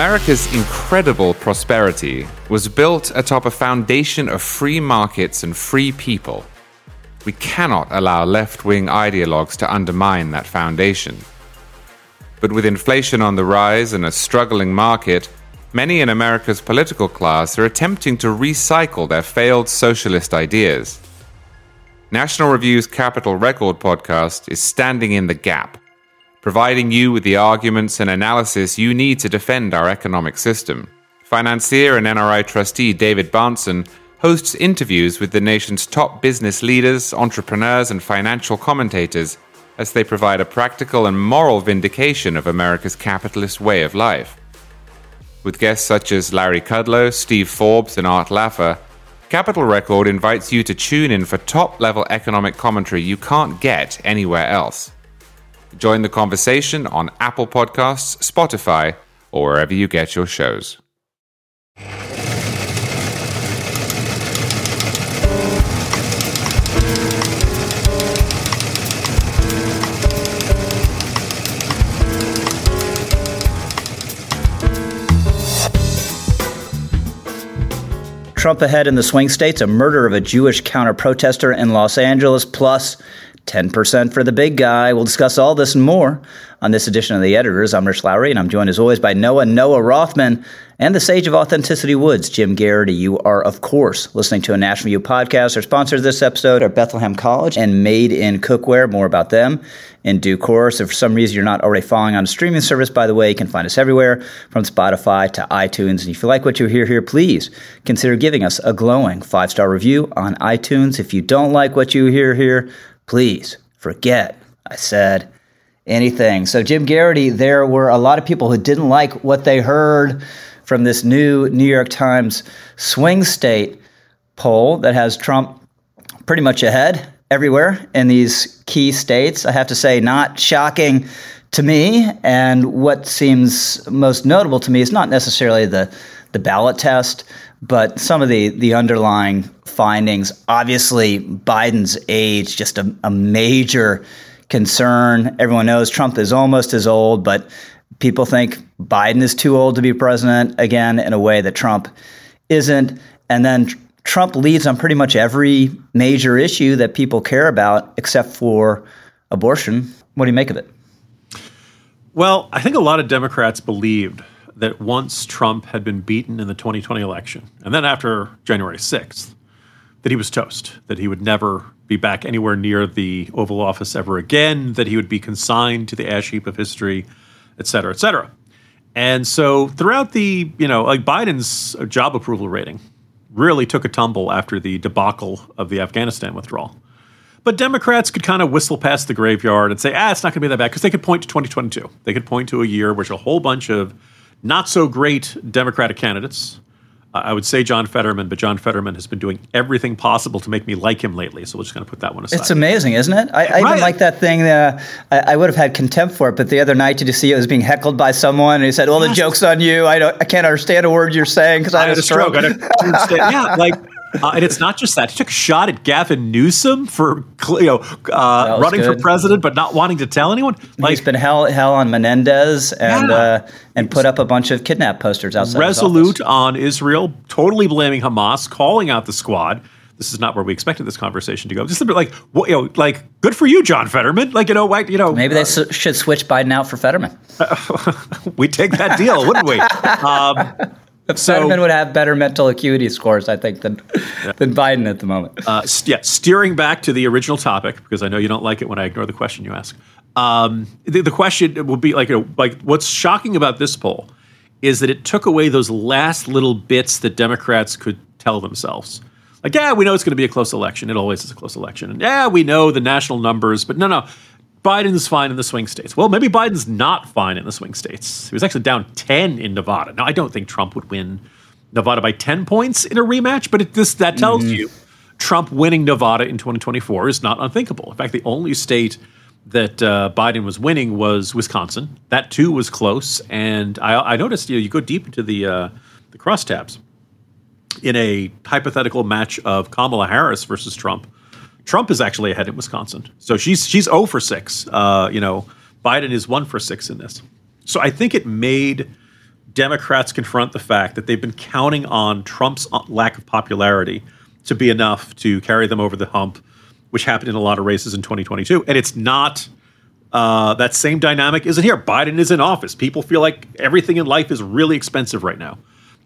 America's incredible prosperity was built atop a foundation of free markets and free people. We cannot allow left wing ideologues to undermine that foundation. But with inflation on the rise and a struggling market, many in America's political class are attempting to recycle their failed socialist ideas. National Review's Capital Record podcast is standing in the gap, providing you with the arguments and analysis you need to defend our economic system. Financier and NRI trustee David Bahnsen hosts interviews with the nation's top business leaders, entrepreneurs, and financial commentators as they provide a practical and moral vindication of America's capitalist way of life. With guests such as Larry Kudlow, Steve Forbes, and Art Laffer, Capital Record invites you to tune in for top level economic commentary you can't get anywhere else. Join the conversation on Apple Podcasts, Spotify, or wherever you get your shows. Trump ahead in the swing states, a murder of a Jewish counter protester in Los Angeles, plus 10% for the big guy. We'll discuss all this and more on this edition of The Editors. I'm Rich Lowry, and I'm joined as always by Noah Noah Rothman and the Sage of Authenticity Woods, Jim Geraghty. You are, of course, listening to a National Review podcast. Our sponsors this episode are Bethlehem College and Made in Cookware. More about them in due course. If for some reason you're not already following on a streaming service, by the way, you can find us everywhere from Spotify to iTunes. And if you like what you hear here, please consider giving us a glowing five star review on iTunes. If you don't like what you hear here, please forget I said anything. So, Jim Geraghty, there were a lot of people who didn't like what they heard from this new New York Times swing state poll that has Trump pretty much ahead everywhere in these key states. I have to say, not shocking to me. And what seems most notable to me is not necessarily the the ballot test, but some of the the underlying findings. Obviously, Biden's age just a, a major concern. Everyone knows Trump is almost as old, but People think Biden is too old to be president again in a way that Trump isn't. And then Trump leads on pretty much every major issue that people care about except for abortion. What do you make of it? Well, I think a lot of Democrats believed that once Trump had been beaten in the 2020 election, and then after January 6th, that he was toast, that he would never be back anywhere near the Oval Office ever again, that he would be consigned to the ash heap of history, et cetera, et cetera. And so throughout the, you know, like Biden's job approval rating really took a tumble after the debacle of the Afghanistan withdrawal. But Democrats could kind of whistle past the graveyard and say, ah, it's not going to be that bad because they could point to 2022. They could point to a year which a whole bunch of not so great Democratic candidates I would say John Fetterman, but John Fetterman has been doing everything possible to make me like him lately. So we're just going to put that one aside. It's amazing, isn't it? I, I right. even like that thing. Uh, I, I, would have had contempt for it, but the other night, did you see it was being heckled by someone? And he said, "Well, yes. the joke's on you. I don't. I can't understand a word you're saying because I, I, had a stroke." stroke. yeah, like uh, and it's not just that. He took a shot at Gavin Newsom for you know uh, running good. for president, but not wanting to tell anyone. Like, He's been hell hell on Menendez and yeah. uh, and put up a bunch of kidnap posters outside. Resolute on Israel, totally blaming Hamas, calling out the squad. This is not where we expected this conversation to go. Just a bit like, you know, like good for you, John Fetterman. Like you know, like, you know, maybe they uh, should switch Biden out for Fetterman. we take that deal, wouldn't we? Um, so, Fetterman would have better mental acuity scores, I think, than yeah. than Biden at the moment. Uh, yeah, steering back to the original topic because I know you don't like it when I ignore the question you ask. Um, the, the, question will be like, you know, like what's shocking about this poll is that it took away those last little bits that Democrats could tell themselves. Like, yeah, we know it's going to be a close election. It always is a close election. And yeah, we know the national numbers, but no, no. Biden's fine in the swing states. Well, maybe Biden's not fine in the swing states. He was actually down 10 in Nevada. Now, I don't think Trump would win Nevada by 10 points in a rematch, but it, this, that tells mm-hmm. you Trump winning Nevada in 2024 is not unthinkable. In fact, the only state that uh, Biden was winning was Wisconsin. That too was close, and I, I noticed you know you go deep into the uh, the crosstabs in a hypothetical match of Kamala Harris versus Trump. Trump is actually ahead in Wisconsin. So she's she's 0 for 6. Uh, you know, Biden is 1 for 6 in this. So I think it made Democrats confront the fact that they've been counting on Trump's uh, lack of popularity to be enough to carry them over the hump, which happened in a lot of races in 2022. And it's not uh, that same dynamic isn't here. Biden is in office. People feel like everything in life is really expensive right now.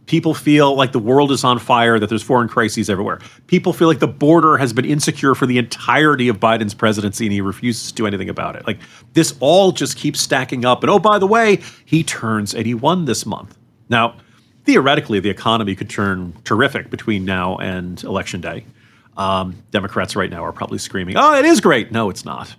People feel like the world is on fire, that there's foreign crises everywhere. People feel like the border has been insecure for the entirety of Biden's presidency and he refuses to do anything about it. Like this all just keeps stacking up. And oh, by the way, he turns 81 this month. Now, theoretically, the economy could turn terrific between now and election day. Um, Democrats right now are probably screaming, "Oh, it is great." No, it's not.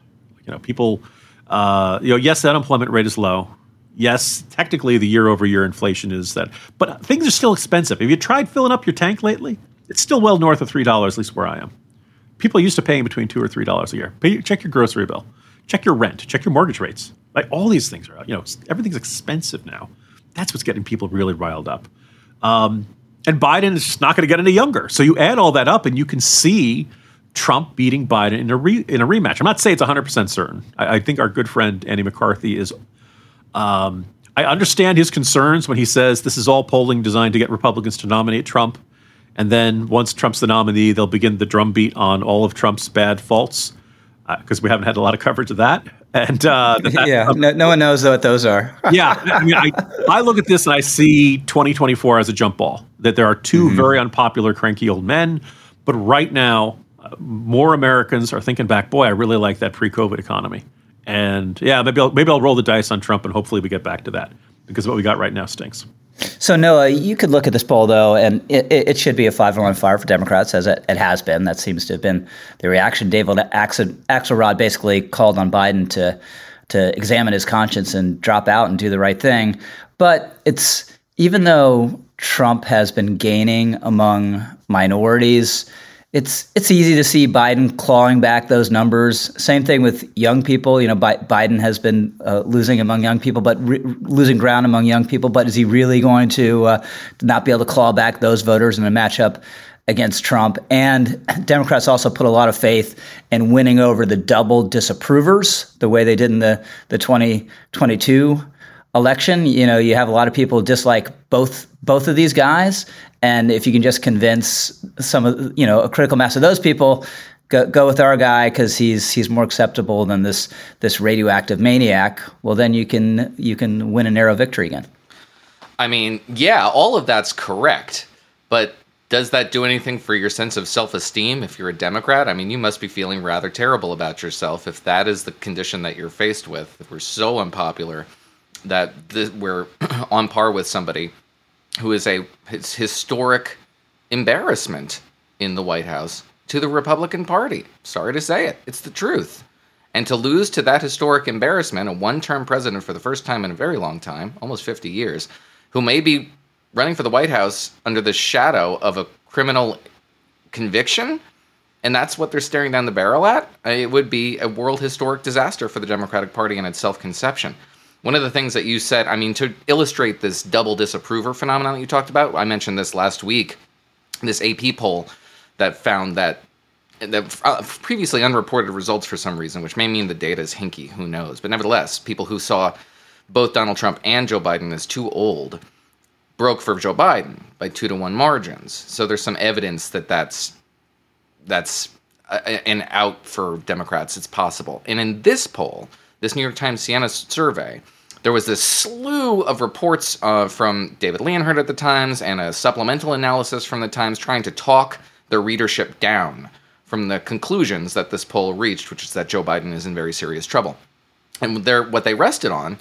You know, people. Uh, you know, yes, the unemployment rate is low yes, technically the year over year inflation is that, but things are still expensive. Have you tried filling up your tank lately? It's still well north of three dollars, at least where I am. People used to paying between two or three dollars a year. Pay, check your grocery bill, check your rent, check your mortgage rates. Like all these things are, you know, everything's expensive now. That's what's getting people really riled up. Um, and Biden is just not going to get any younger. So you add all that up, and you can see Trump beating Biden in a re, in a rematch. I'm not saying it's 100 percent certain. I, I, think our good friend Andy McCarthy is um, I understand his concerns when he says this is all polling designed to get Republicans to nominate Trump. And then once Trump's the nominee, they'll begin the drumbeat on all of Trump's bad faults because uh, we haven't had a lot of coverage of that. And uh, that, yeah, no, no, one knows what those are. yeah, I mean, I, I, look at this and I see 2024 as a jump ball. That there are 2 mm-hmm. very unpopular, cranky old men, but right now, uh, more Americans are thinking back. Boy, I really like that pre-COVID economy. And yeah, maybe I'll, maybe I'll roll the dice on Trump, and hopefully we get back to that because what we got right now stinks. So Noah, you could look at this poll though, and it, it should be a five-one fire for Democrats, as it, it, has been. That seems to have been the reaction. David Axelrod basically called on Biden to to examine his conscience and drop out and do the right thing. But it's even though Trump has been gaining among minorities it's it's easy to see Biden clawing back those numbers. Same thing with young people. You know, Bi- Biden has been uh, losing among young people, but re- losing ground among young people. But is he really going to uh, not be able to claw back those voters in a matchup against Trump? And Democrats also put a lot of faith in winning over the double disapprovers, the way they did in the the 2022 election. You know, you have a lot of people dislike both both of these guys, and if you can just convince some of you know a critical mass of those people, go, go with our guy because he's he's more acceptable than this this radioactive maniac. Well, then you can you can win a narrow victory again. I mean, yeah, all of that's correct, but does that do anything for your sense of self-esteem if you're a democrat i mean you must be feeling rather terrible about yourself if that is the condition that you're faced with if we're so unpopular that th- we're on par with somebody who is a historic embarrassment in the White House to the Republican Party. Sorry to say it, it's the truth. And to lose to that historic embarrassment, a one term president for the first time in a very long time, almost 50 years, who may be running for the White House under the shadow of a criminal conviction, and that's what they're staring down the barrel at, it would be a world historic disaster for the Democratic Party and its self conception. One of the things that you said, I mean, to illustrate this double disapprover phenomenon that you talked about, I mentioned this last week. This AP poll that found that that uh, previously unreported results for some reason, which may mean the data is hinky, who knows? But nevertheless, people who saw both Donald Trump and Joe Biden as too old broke for Joe Biden by two to one margins. So there's some evidence that that's that's an out for Democrats. It's possible. And in this poll, this New York Times Siena survey, there was this slew of reports uh, from David Leonhardt at the Times and a supplemental analysis from the Times trying to talk the readership down from the conclusions that this poll reached, which is that Joe Biden is in very serious trouble. And what they rested on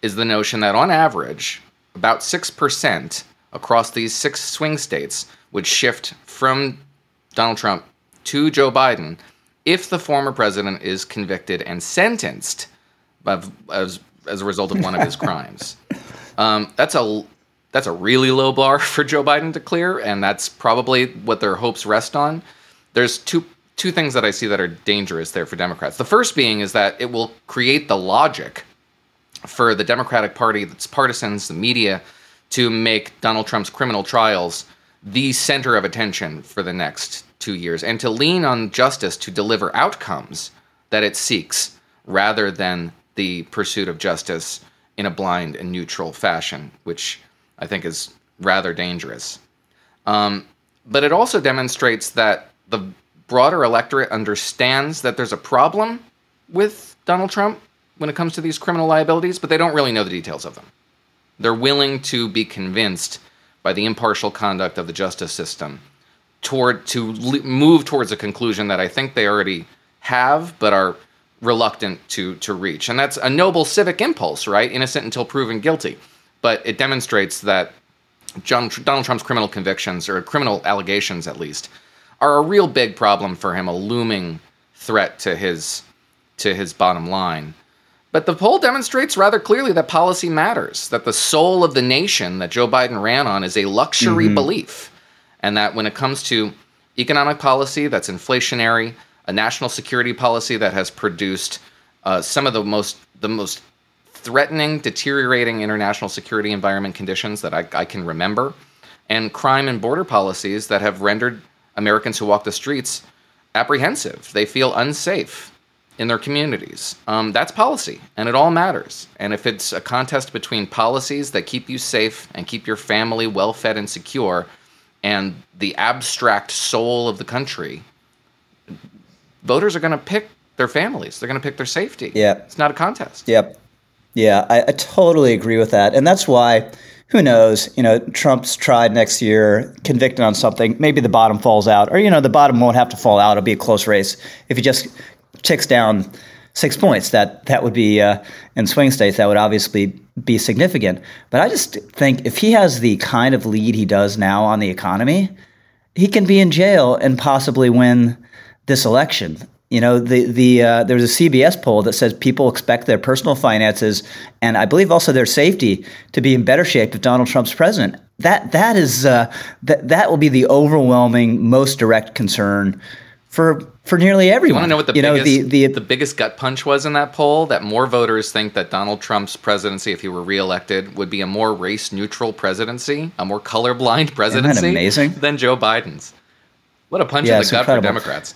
is the notion that on average, about 6% across these six swing states would shift from Donald Trump to Joe Biden if the former president is convicted and sentenced as as a result of one of his crimes. Um, that's a that's a really low bar for Joe Biden to clear, and that's probably what their hopes rest on. There's two two things that I see that are dangerous there for Democrats. The first being is that it will create the logic for the Democratic Party, its partisans, the media, to make Donald Trump's criminal trials the center of attention for the next two years, and to lean on justice to deliver outcomes that it seeks rather than the pursuit of justice in a blind and neutral fashion, which I think is rather dangerous. Um, but it also demonstrates that the broader electorate understands that there's a problem with Donald Trump when it comes to these criminal liabilities, but they don't really know the details of them. They're willing to be convinced by the impartial conduct of the justice system toward to move towards a conclusion that I think they already have, but are reluctant to to reach. And that's a noble civic impulse, right? Innocent until proven guilty. But it demonstrates that John, Donald Trump's criminal convictions, or criminal allegations at least, are a real big problem for him, a looming threat to his to his bottom line. But the poll demonstrates rather clearly that policy matters, that the soul of the nation that Joe Biden ran on is a luxury mm-hmm. belief, and that when it comes to economic policy that's inflationary, a national security policy that has produced uh, some of the most the most threatening, deteriorating international security environment conditions that I, I can remember, and crime and border policies that have rendered Americans who walk the streets apprehensive. They feel unsafe in their communities. Um, that's policy, and it all matters. And if it's a contest between policies that keep you safe and keep your family well fed and secure, and the abstract soul of the country, voters are going to pick their families. They're going to pick their safety. Yeah. It's not a contest. Yep. Yeah, I, I totally agree with that. And that's why who knows? You know, Trump's tried next year, convicted on something. Maybe the bottom falls out, or you know, the bottom won't have to fall out. It'll be a close race if he just ticks down six points. That that would be uh, in swing states. That would obviously be significant. But I just think if he has the kind of lead he does now on the economy, he can be in jail and possibly win this election. You know, the the uh, there's a CBS poll that says people expect their personal finances and I believe also their safety to be in better shape if Donald Trump's president. That that is uh, that that will be the overwhelming, most direct concern for for nearly everyone. You want to know what the you biggest know, the, the, the biggest gut punch was in that poll? That more voters think that Donald Trump's presidency, if he were reelected, would be a more race neutral presidency, a more colorblind presidency, amazing? than Joe Biden's. What a punch yeah, in the gut incredible. for Democrats.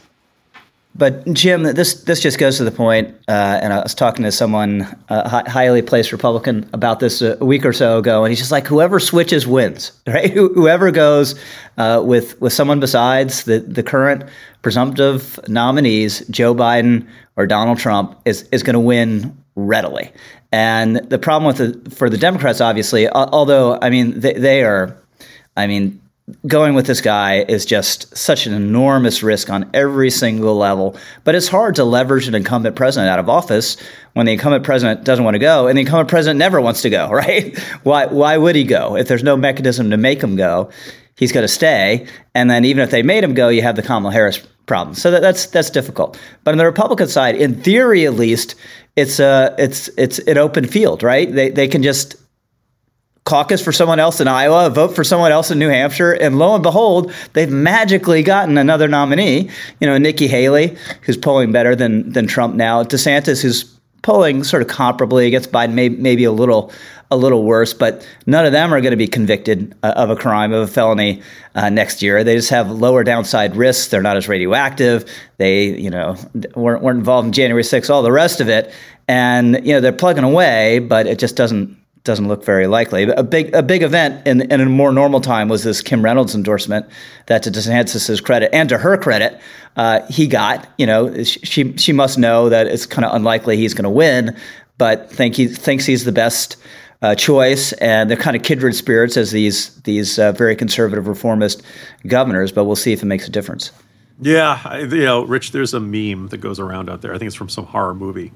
But Jim, this this just goes to the point, uh, and I was talking to someone, a highly placed Republican, about this a week or so ago, and he's just like, whoever switches wins, right? Whoever goes uh, with with someone besides the the current presumptive nominees, Joe Biden or Donald Trump, is is going to win readily. And the problem with the for the Democrats, obviously, although I mean they, they are, I mean going with this guy is just such an enormous risk on every single level. But it's hard to leverage an incumbent president out of office when the incumbent president doesn't want to go, and the incumbent president never wants to go, right? Why why would he go if there's no mechanism to make him go? He's going to stay, and then even if they made him go, you have the Kamala Harris problem. So that, that's that's difficult. But on the Republican side, in theory at least, it's a it's it's an open field, right? They they can just caucus for someone else in Iowa, vote for someone else in New Hampshire, and lo and behold, they've magically gotten another nominee. You know, Nikki Haley, who's polling better than than Trump now, DeSantis, who's polling sort of comparably against Biden, maybe, maybe a little a little worse, but none of them are going to be convicted uh, of a crime of a felony uh, next year. They just have lower downside risks. They're not as radioactive. They, you know, weren't, weren't involved in January 6th, all the rest of it. And, you know, they're plugging away, but it just doesn't doesn't look very likely. A big a big event in, in a more normal time was this Kim Reynolds endorsement that to DeSantis's credit and to her credit, uh, he got. You know, she she must know that it's kind of unlikely he's going to win, but think he thinks he's the best uh, choice, and they're kind of kindred spirits as these these uh, very conservative reformist governors. But we'll see if it makes a difference. Yeah, I, you know, Rich, there's a meme that goes around out there. I think it's from some horror movie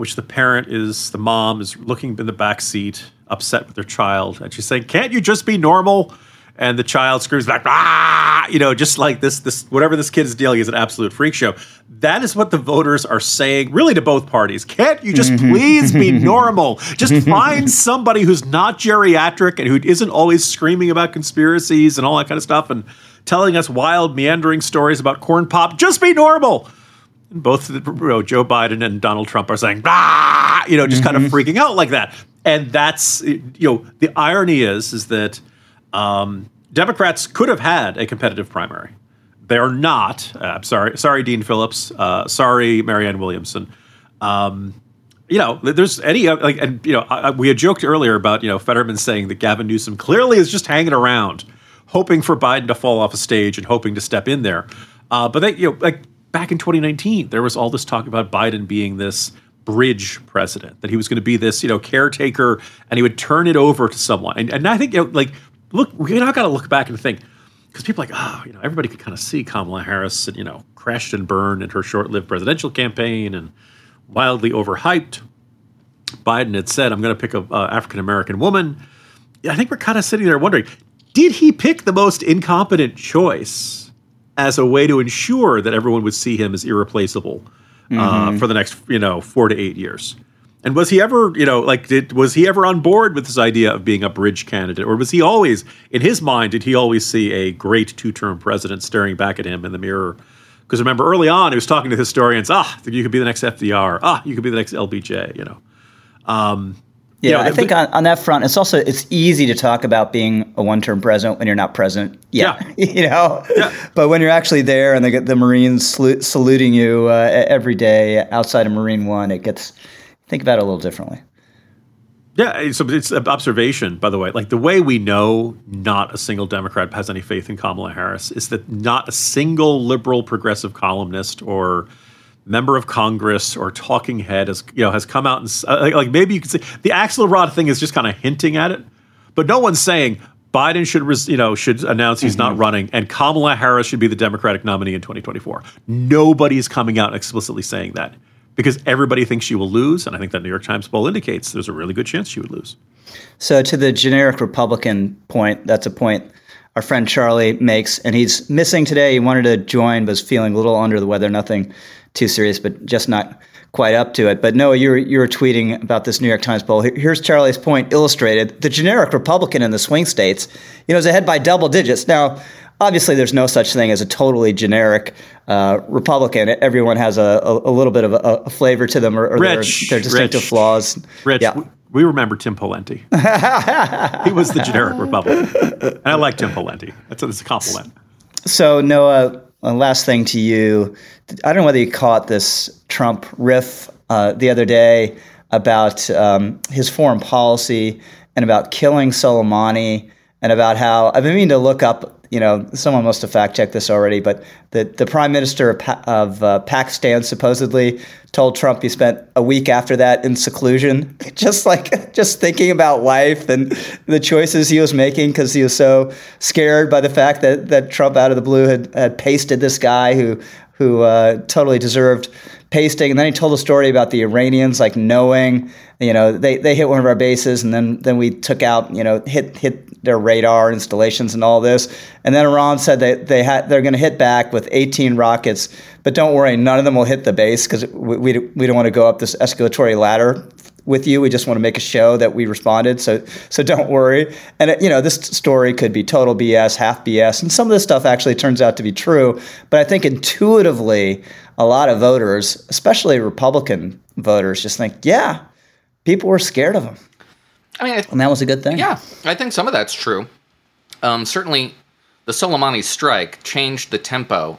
which the parent is the mom is looking in the back seat, upset with their child, and she's saying, "Can't you just be normal?" And the child screams back, "Ah!" You know, just like this, this whatever this kid is dealing is an absolute freak show. That is what the voters are saying, really, to both parties. Can't you just mm-hmm. please be normal? Just find somebody who's not geriatric and who isn't always screaming about conspiracies and all that kind of stuff and telling us wild, meandering stories about corn pop. Just be normal both you know, Joe Biden and Donald Trump are saying, ah, you know, just mm-hmm. kind of freaking out like that. And that's, you know, the irony is, is that um, Democrats could have had a competitive primary. They are not. Uh, I'm sorry, sorry, Dean Phillips. Uh, sorry, Marianne Williamson. Um, you know, there's any like, and you know, I, we had joked earlier about you know Fetterman saying that Gavin Newsom clearly is just hanging around, hoping for Biden to fall off a stage and hoping to step in there. Uh, but they, you know, like back in 2019, there was all this talk about Biden being this bridge president, that he was going to be this, you know, caretaker, and he would turn it over to someone. And, and I think, you know, like, look, we now got to look back and think, because people are like, oh, you know, everybody could kind of see Kamala Harris, and, you know, crashed and burned in her short-lived presidential campaign, and wildly overhyped. Biden had said, "I'm going to pick a uh, African American woman." I think we're kind of sitting there wondering, did he pick the most incompetent choice as a way to ensure that everyone would see him as irreplaceable? uh, for the next you know four to eight years. And was he ever, you know, like, did was he ever on board with this idea of being a bridge candidate, or was he always, in his mind, did he always see a great two-term president staring back at him in the mirror? Because remember, early on, he was talking to historians. Ah, you could be the next FDR. Ah, you could be the next LBJ. You know. Um, Yeah, you know, I think on, on that front, it's also it's easy to talk about being a one-term president when you're not president. Yeah, you know. Yeah. But when you're actually there and the the Marines salu- saluting you uh, every day outside of Marine One, it gets think about it a little differently. Yeah, so it's an observation, by the way. Like the way we know not a single Democrat has any faith in Kamala Harris is that not a single liberal progressive columnist or member of Congress or talking head has you know has come out and uh, like, like maybe you could say the Axelrod thing is just kind of hinting at it, but no one's saying Biden should res, you know should announce he's not running and Kamala Harris should be the Democratic nominee in 2024. Nobody's coming out explicitly saying that because everybody thinks she will lose, and I think that New York Times poll indicates there's a really good chance she would lose. So to the generic Republican point, that's a point our friend Charlie makes, and he's missing today. He wanted to join, but was feeling a little under the weather. Nothing too serious, but just not quite up to it. But Noah, you were you were tweeting about this New York Times poll. Here's Charlie's point illustrated: the generic Republican in the swing states, you know, is ahead by double digits now. Obviously, there's no such thing as a totally generic uh, Republican. Everyone has a, a, a little bit of a, a flavor to them, or, or their, Rich, their distinctive Rich. flaws. Rich, yeah. we, we remember Tim Pawlenty. he was the generic Republican, and I like Tim Pawlenty. That's a, that's a compliment. So Noah, uh, last thing to you. I don't know whether you caught this Trump riff uh, the other day about um, his foreign policy and about killing Soleimani and about how I've been meaning to look up. You know, someone must have fact checked this already, but the the prime minister of, pa- of uh, Pakistan supposedly told Trump he spent a week after that in seclusion, just like just thinking about life and the choices he was making because he was so scared by the fact that that Trump out of the blue had, had pasted this guy who who uh, totally deserved pasting. And then he told a story about the Iranians like knowing, you know, they, they hit one of our bases and then then we took out, you know, hit hit their radar installations and all this. And then Iran said that they had they're going to hit back with 18 rockets, but don't worry, none of them will hit the base because we, we we don't want to go up this escalatory ladder with you. We just want to make a show that we responded. So so don't worry. And it, you know, this story could be total BS, half BS, and some of this stuff actually turns out to be true. But I think intuitively, a lot of voters, especially Republican voters, just think, yeah, people were scared of him, I mean, I, and that was a good thing. yeah, I think some of that's true. Um, certainly, the Soleimani strike changed the tempo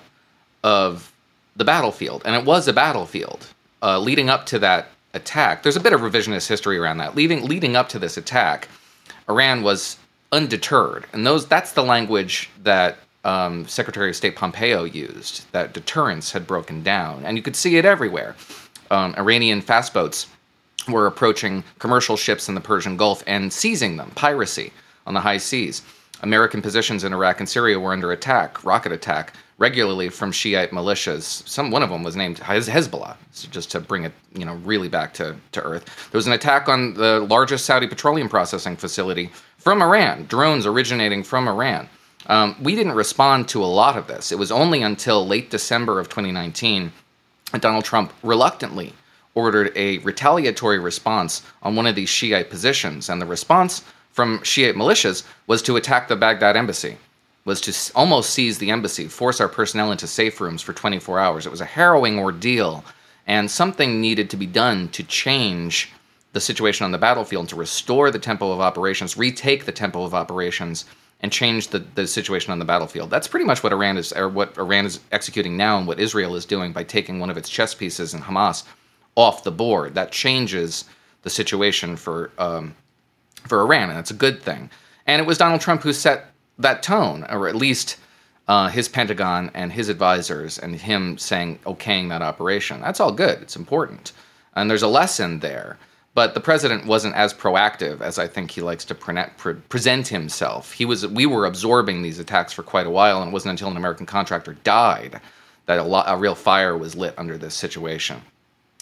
of the battlefield, and it was a battlefield. Uh, leading up to that attack, there's a bit of revisionist history around that. Leading leading up to this attack, Iran was undeterred, and those that's the language that um, Secretary of State Pompeo used. That deterrence had broken down, and you could see it everywhere. Um, Iranian fast boats were approaching commercial ships in the Persian Gulf and seizing them, piracy on the high seas. American positions in Iraq and Syria were under attack, rocket attack, regularly from Shiite militias. Some one of them was named Hez- Hezbollah, so just to bring it, you know, really back to, to earth. There was an attack on the largest Saudi petroleum processing facility from Iran, drones originating from Iran. Um, we didn't respond to a lot of this. It was only until late December of 2019 that Donald Trump reluctantly ordered a retaliatory response on one of these Shiite positions. And the response from Shiite militias was to attack the Baghdad embassy, was to almost seize the embassy, force our personnel into safe rooms for 24 hours. It was a harrowing ordeal, and something needed to be done to change the situation on the battlefield, to restore the tempo of operations, retake the tempo of operations, and change the, the situation on the battlefield. That's pretty much what Iran is, or what Iran is executing now, and what Israel is doing by taking one of its chess pieces in Hamas off the board. That changes the situation for um, for Iran, and it's a good thing. And it was Donald Trump who set that tone, or at least uh, his Pentagon and his advisors, and him saying okaying that operation. That's all good. It's important, and there's a lesson there. But the president wasn't as proactive as I think he likes to pre- pre- present himself. He was. We were absorbing these attacks for quite a while, and it wasn't until an American contractor died that a, lo- a real fire was lit under this situation.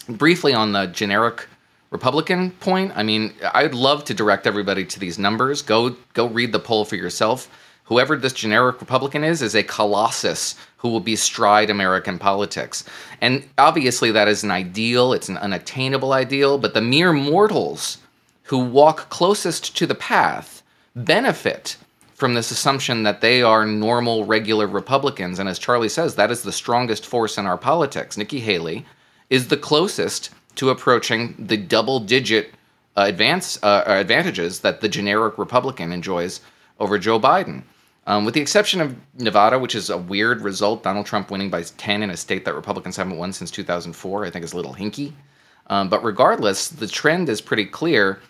Briefly on the generic Republican point, I mean, I'd love to direct everybody to these numbers. Go go read the poll for yourself. Whoever this generic Republican is is a colossus who will bestride American politics. And obviously that is an ideal, it's an unattainable ideal, but the mere mortals who walk closest to the path benefit from this assumption that they are normal, regular Republicans. And as Charlie says, that is the strongest force in our politics. Nikki Haley is the closest to approaching the double digit uh, advance, uh, advantages that the generic Republican enjoys over Joe Biden. Um, with the exception of Nevada, which is a weird result, Donald Trump winning by 10 in a state that Republicans haven't won since 2004, I think is a little hinky. Um, but regardless, the trend is pretty clear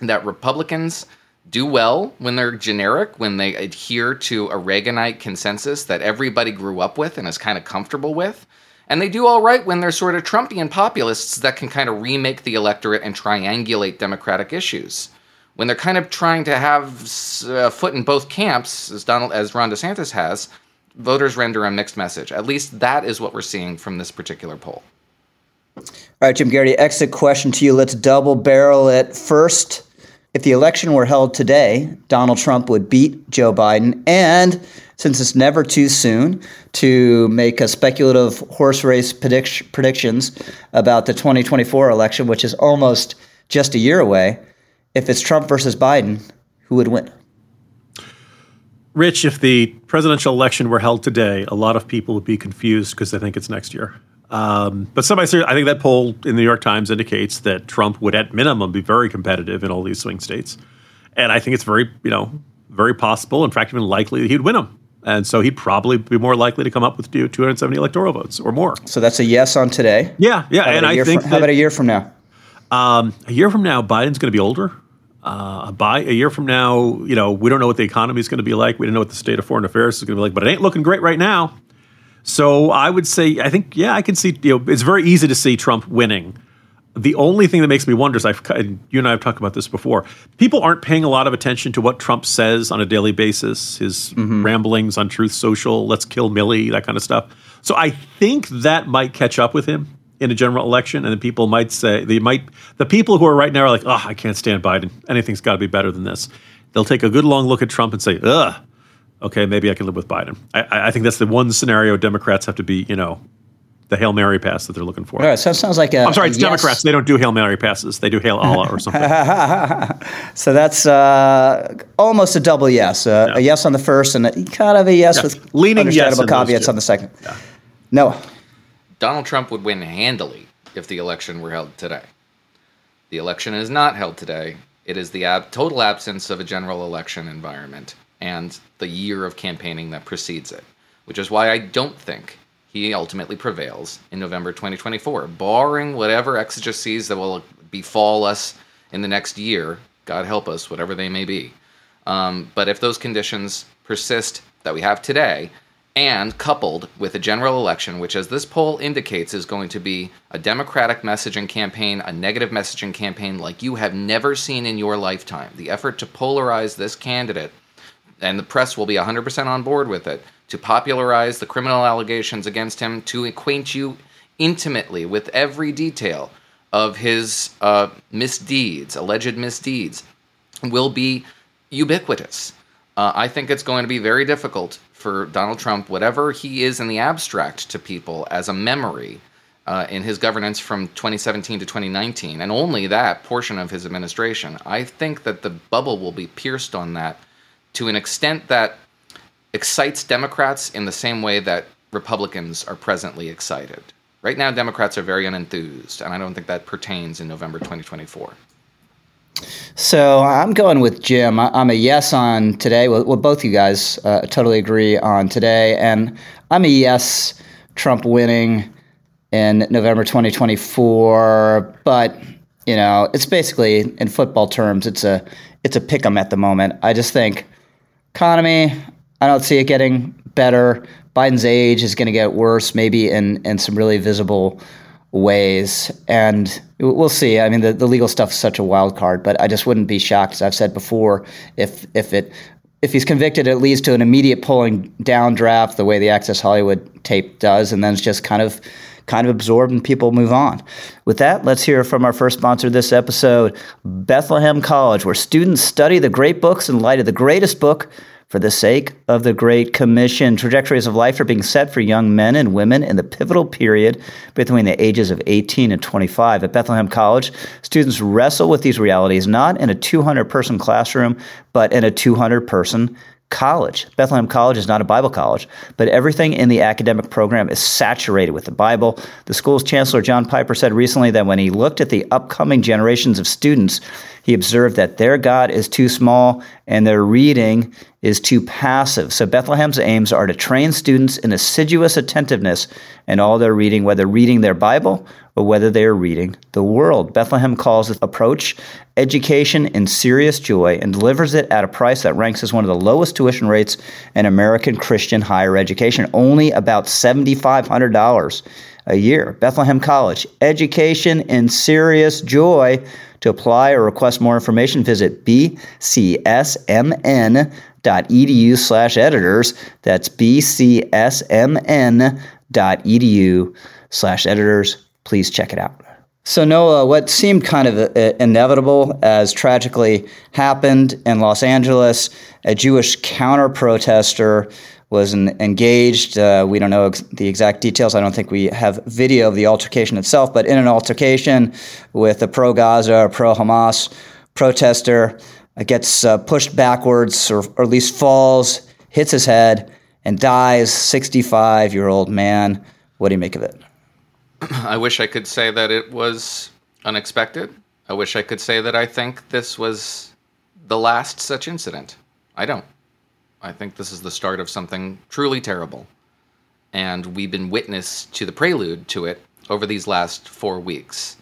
that Republicans do well when they're generic, when they adhere to a Reaganite consensus that everybody grew up with and is kind of comfortable with. And they do all right when they're sort of Trumpian populists that can kind of remake the electorate and triangulate Democratic issues. When they're kind of trying to have a uh, foot in both camps, as Donald, as Ron DeSantis has, voters render a mixed message. At least that is what we're seeing from this particular poll. All right, Jim Geraghty, exit question to you. Let's double barrel it. First, if the election were held today, Donald Trump would beat Joe Biden. And since it's never too soon to make a speculative horse race predict- predictions about the 2024 election, which is almost just a year away, if it's Trump versus Biden, who would win? Rich, if the presidential election were held today, a lot of people would be confused because they think it's next year. Um, but somebody, said I think that poll in the New York Times indicates that Trump would, at minimum, be very competitive in all these swing states, and I think it's very, you know, very possible, in fact, even likely that he'd win them. And so he'd probably be more likely to come up with 270 electoral votes or more. So that's a yes on today. Yeah, yeah, and I think from, how about a year from now? Um, a year from now, Biden's going to be older. Uh, by a year from now, you know, we don't know what the economy is going to be like. We don't know what the state of foreign affairs is going to be like, but it ain't looking great right now. So I would say, I think, yeah, I can see. You know, it's very easy to see Trump winning. The only thing that makes me wonder is I've you and I have talked about this before. People aren't paying a lot of attention to what Trump says on a daily basis. His mm-hmm. ramblings on Truth Social, "Let's kill Milley, that kind of stuff. So I think that might catch up with him in a general election, and then people might say they might the people who are right now are like, "Oh, I can't stand Biden. Anything's got to be better than this." They'll take a good long look at Trump and say, "Ugh." okay, maybe I can live with Biden. I, I, think that's the one scenario Democrats have to be, you know, the Hail Mary pass that they're looking for. All right, so it sounds like a. I'm sorry, it's yes. Democrats. They don't do Hail Mary passes. They do Hail Allah or something. so that's uh, almost a double yes. Uh, yeah. A yes on the first and a, kind of a yes yeah. with leaning understandable yes caveats on the second. Yeah. No. Donald Trump would win handily if the election were held today. The election is not held today. It is the ab- total absence of a general election environment and the year of campaigning that precedes it, which is why I don't think he ultimately prevails in November 2024, barring whatever exigencies that will befall us in the next year. God help us, whatever they may be. Um, but if those conditions persist that we have today, and coupled with a general election, which, as this poll indicates, is going to be a Democratic messaging campaign, a negative messaging campaign like you have never seen in your lifetime. The effort to polarize this candidate and the press will be 100% on board with it, to popularize the criminal allegations against him, to acquaint you intimately with every detail of his uh, misdeeds, alleged misdeeds, will be ubiquitous. Uh, I think it's going to be very difficult for Donald Trump, whatever he is in the abstract to people as a memory uh, in his governance from 2017 to 2019, and only that portion of his administration. I think that the bubble will be pierced on that to an extent that excites Democrats in the same way that Republicans are presently excited. Right now, Democrats are very unenthused, and I don't think that pertains in November 2024. So I'm going with Jim. I'm a yes on today. Well, both you guys uh, totally agree on today, and I'm a yes. Trump winning in November 2024. But you know, it's basically in football terms, it's a it's a pick 'em at the moment. I just think economy. I don't see it getting better. Biden's age is going to get worse, maybe in in some really visible ways. And we'll see. I mean, the, the legal stuff is such a wild card, but I just wouldn't be shocked, as I've said before, if if it if he's convicted, it leads to an immediate pulling down draft, the way the Access Hollywood tape does, and then it's just kind of kind of absorbed and people move on. With that, let's hear from our first sponsor this episode, Bethlehem College, where students study the great books in light of the greatest book for the sake of the Great Commission, trajectories of life are being set for young men and women in the pivotal period between the ages of 18 and 25. At Bethlehem College, students wrestle with these realities not in a 200 person classroom, but in a 200 person college. Bethlehem College is not a Bible college, but everything in the academic program is saturated with the Bible. The school's chancellor, John Piper, said recently that when he looked at the upcoming generations of students, he observed that their God is too small and their reading is too passive. So Bethlehem's aims are to train students in assiduous attentiveness in all their reading, whether reading their Bible or whether they are reading the world. Bethlehem calls this approach education in serious joy and delivers it at a price that ranks as one of the lowest tuition rates in American Christian higher education, only about $7,500 a year. Bethlehem College, education in serious joy. To apply or request more information, visit bcsmn.edu slash editors. That's bcsmn.edu slash editors please check it out. So, Noah, what seemed kind of inevitable as tragically happened in Los Angeles, a Jewish counter protester was engaged. Uh, we don't know ex- the exact details. I don't think we have video of the altercation itself, but in an altercation with a pro Gaza, pro Hamas protester, uh, gets uh, pushed backwards or, or at least falls, hits his head, and dies. 65 year old man. What do you make of it? I wish I could say that it was unexpected. I wish I could say that I think this was the last such incident. I don't. I think this is the start of something truly terrible. And we've been witness to the prelude to it over these last four weeks.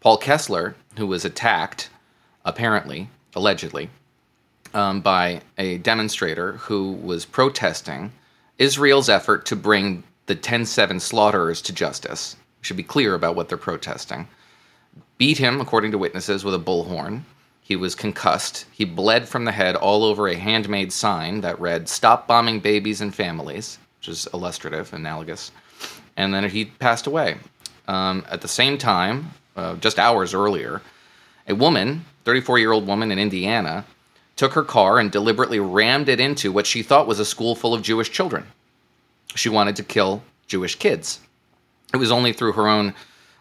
Paul Kessler, who was attacked, apparently, allegedly, um, by a demonstrator who was protesting Israel's effort to bring the 10 7 slaughterers to justice should be clear about what they're protesting. Beat him, according to witnesses, with a bullhorn. He was concussed. He bled from the head all over a handmade sign that read, Stop bombing babies and families, which is illustrative, analogous. And then he passed away. Um, at the same time, uh, just hours earlier, a woman, 34 year old woman in Indiana, took her car and deliberately rammed it into what she thought was a school full of Jewish children. She wanted to kill Jewish kids it was only through her own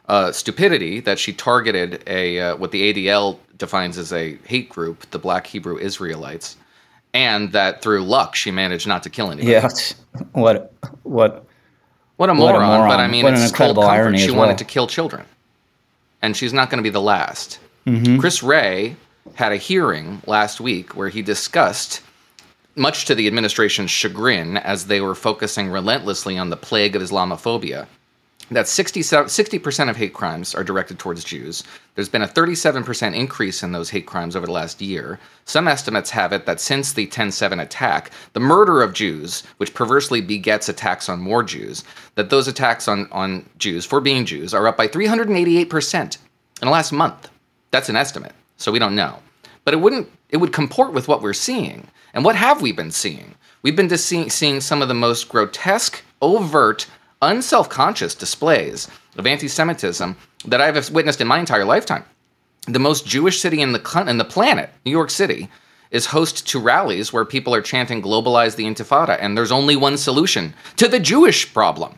uh, stupidity that she targeted a uh, what the ADL defines as a hate group, the Black Hebrew Israelites, and that through luck she managed not to kill anybody. Yeah, what what what a, moron, a moron! But I mean, what it's cold irony She well. wanted to kill children, and she's not going to be the last. Mm-hmm. Chris Wray had a hearing last week where he discussed much to the administration's chagrin as they were focusing relentlessly on the plague of Islamophobia that 60, percent of hate crimes are directed towards Jews. There's been a 37% increase in those hate crimes over the last year. Some estimates have it that since the 10 7 attack, the murder of Jews, which perversely begets attacks on more Jews, that those attacks on, on Jews for being Jews are up by 388% in the last month. That's an estimate, so we don't know. But it wouldn't it would comport with what we're seeing. And what have we been seeing? We've been see- seeing some of the most grotesque, overt unself conscious displays of anti Semitism that I've witnessed in my entire lifetime. The most Jewish city in the, in the planet, New York City, is host to rallies where people are chanting globalize the intifada and there's only one solution to the jewish problem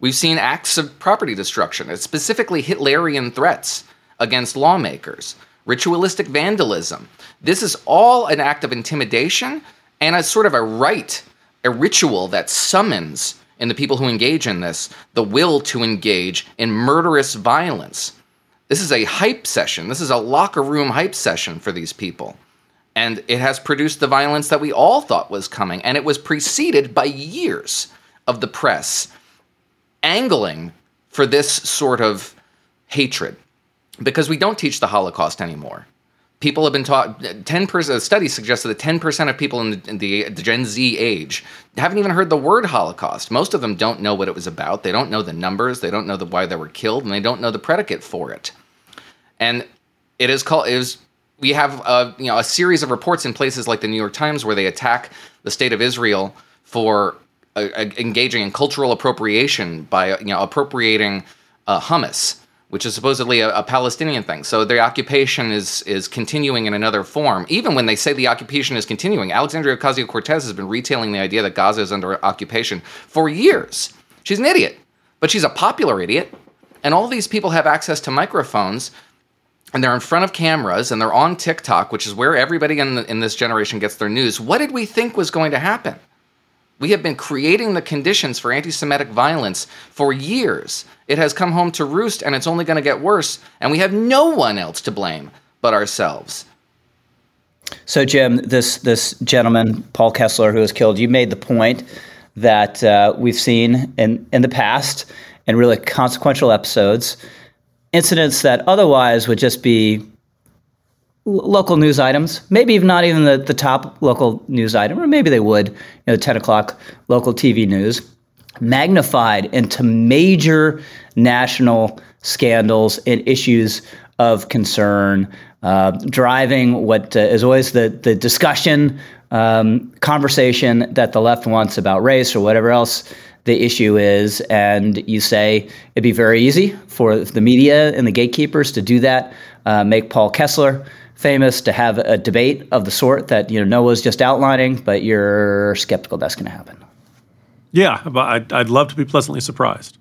we've seen acts of property destruction specifically hitlerian threats against lawmakers ritualistic vandalism this is all an act of intimidation and a sort of a rite a ritual that summons in the people who engage in this the will to engage in murderous violence. This is a hype session. This is a locker room hype session for these people. And it has produced the violence that we all thought was coming. And it was preceded by years of the press angling for this sort of hatred because we don't teach the Holocaust anymore. People have been taught 10%, studies suggest that 10% of people in the, in the, Gen Z age haven't even heard the word Holocaust. Most of them don't know what it was about. They don't know the numbers. They don't know the, why they were killed, and they don't know the predicate for it. And it is called, is, we have a, you know, a series of reports in places like the New York Times where they attack the state of Israel for uh, engaging in cultural appropriation by, you know, appropriating uh, hummus which is supposedly a, a, Palestinian thing. So the occupation is is continuing in another form. Even when they say the occupation is continuing, Alexandria Ocasio Cortez has been retailing the idea that Gaza is under occupation for years. She's an idiot, but she's a popular idiot. And all these people have access to microphones, and they're in front of cameras, and they're on TikTok, which is where everybody in, the, in this generation gets their news. What did we think was going to happen? We have been creating the conditions for anti Semitic violence for years. It has come home to roost and it's only going to get worse, and we have no one else to blame but ourselves. So, Jim, this, this gentleman, Paul Kessler, who was killed, you made the point that uh, we've seen in, in the past in really consequential episodes incidents that otherwise would just be local news items, maybe even not even the, the top local news item, or maybe they would, you know, 10 o'clock local TV news, magnified into major national scandals and issues of concern, uh, driving what uh, is always the, the discussion, um, conversation that the left wants about race or whatever else the issue is. And you say it'd be very easy for the media and the gatekeepers to do that, uh, make Paul Kessler famous to have a debate of the sort that you know Noah's just outlining, but you're skeptical that's going to happen. Yeah, but I'd, I'd, love to be pleasantly surprised.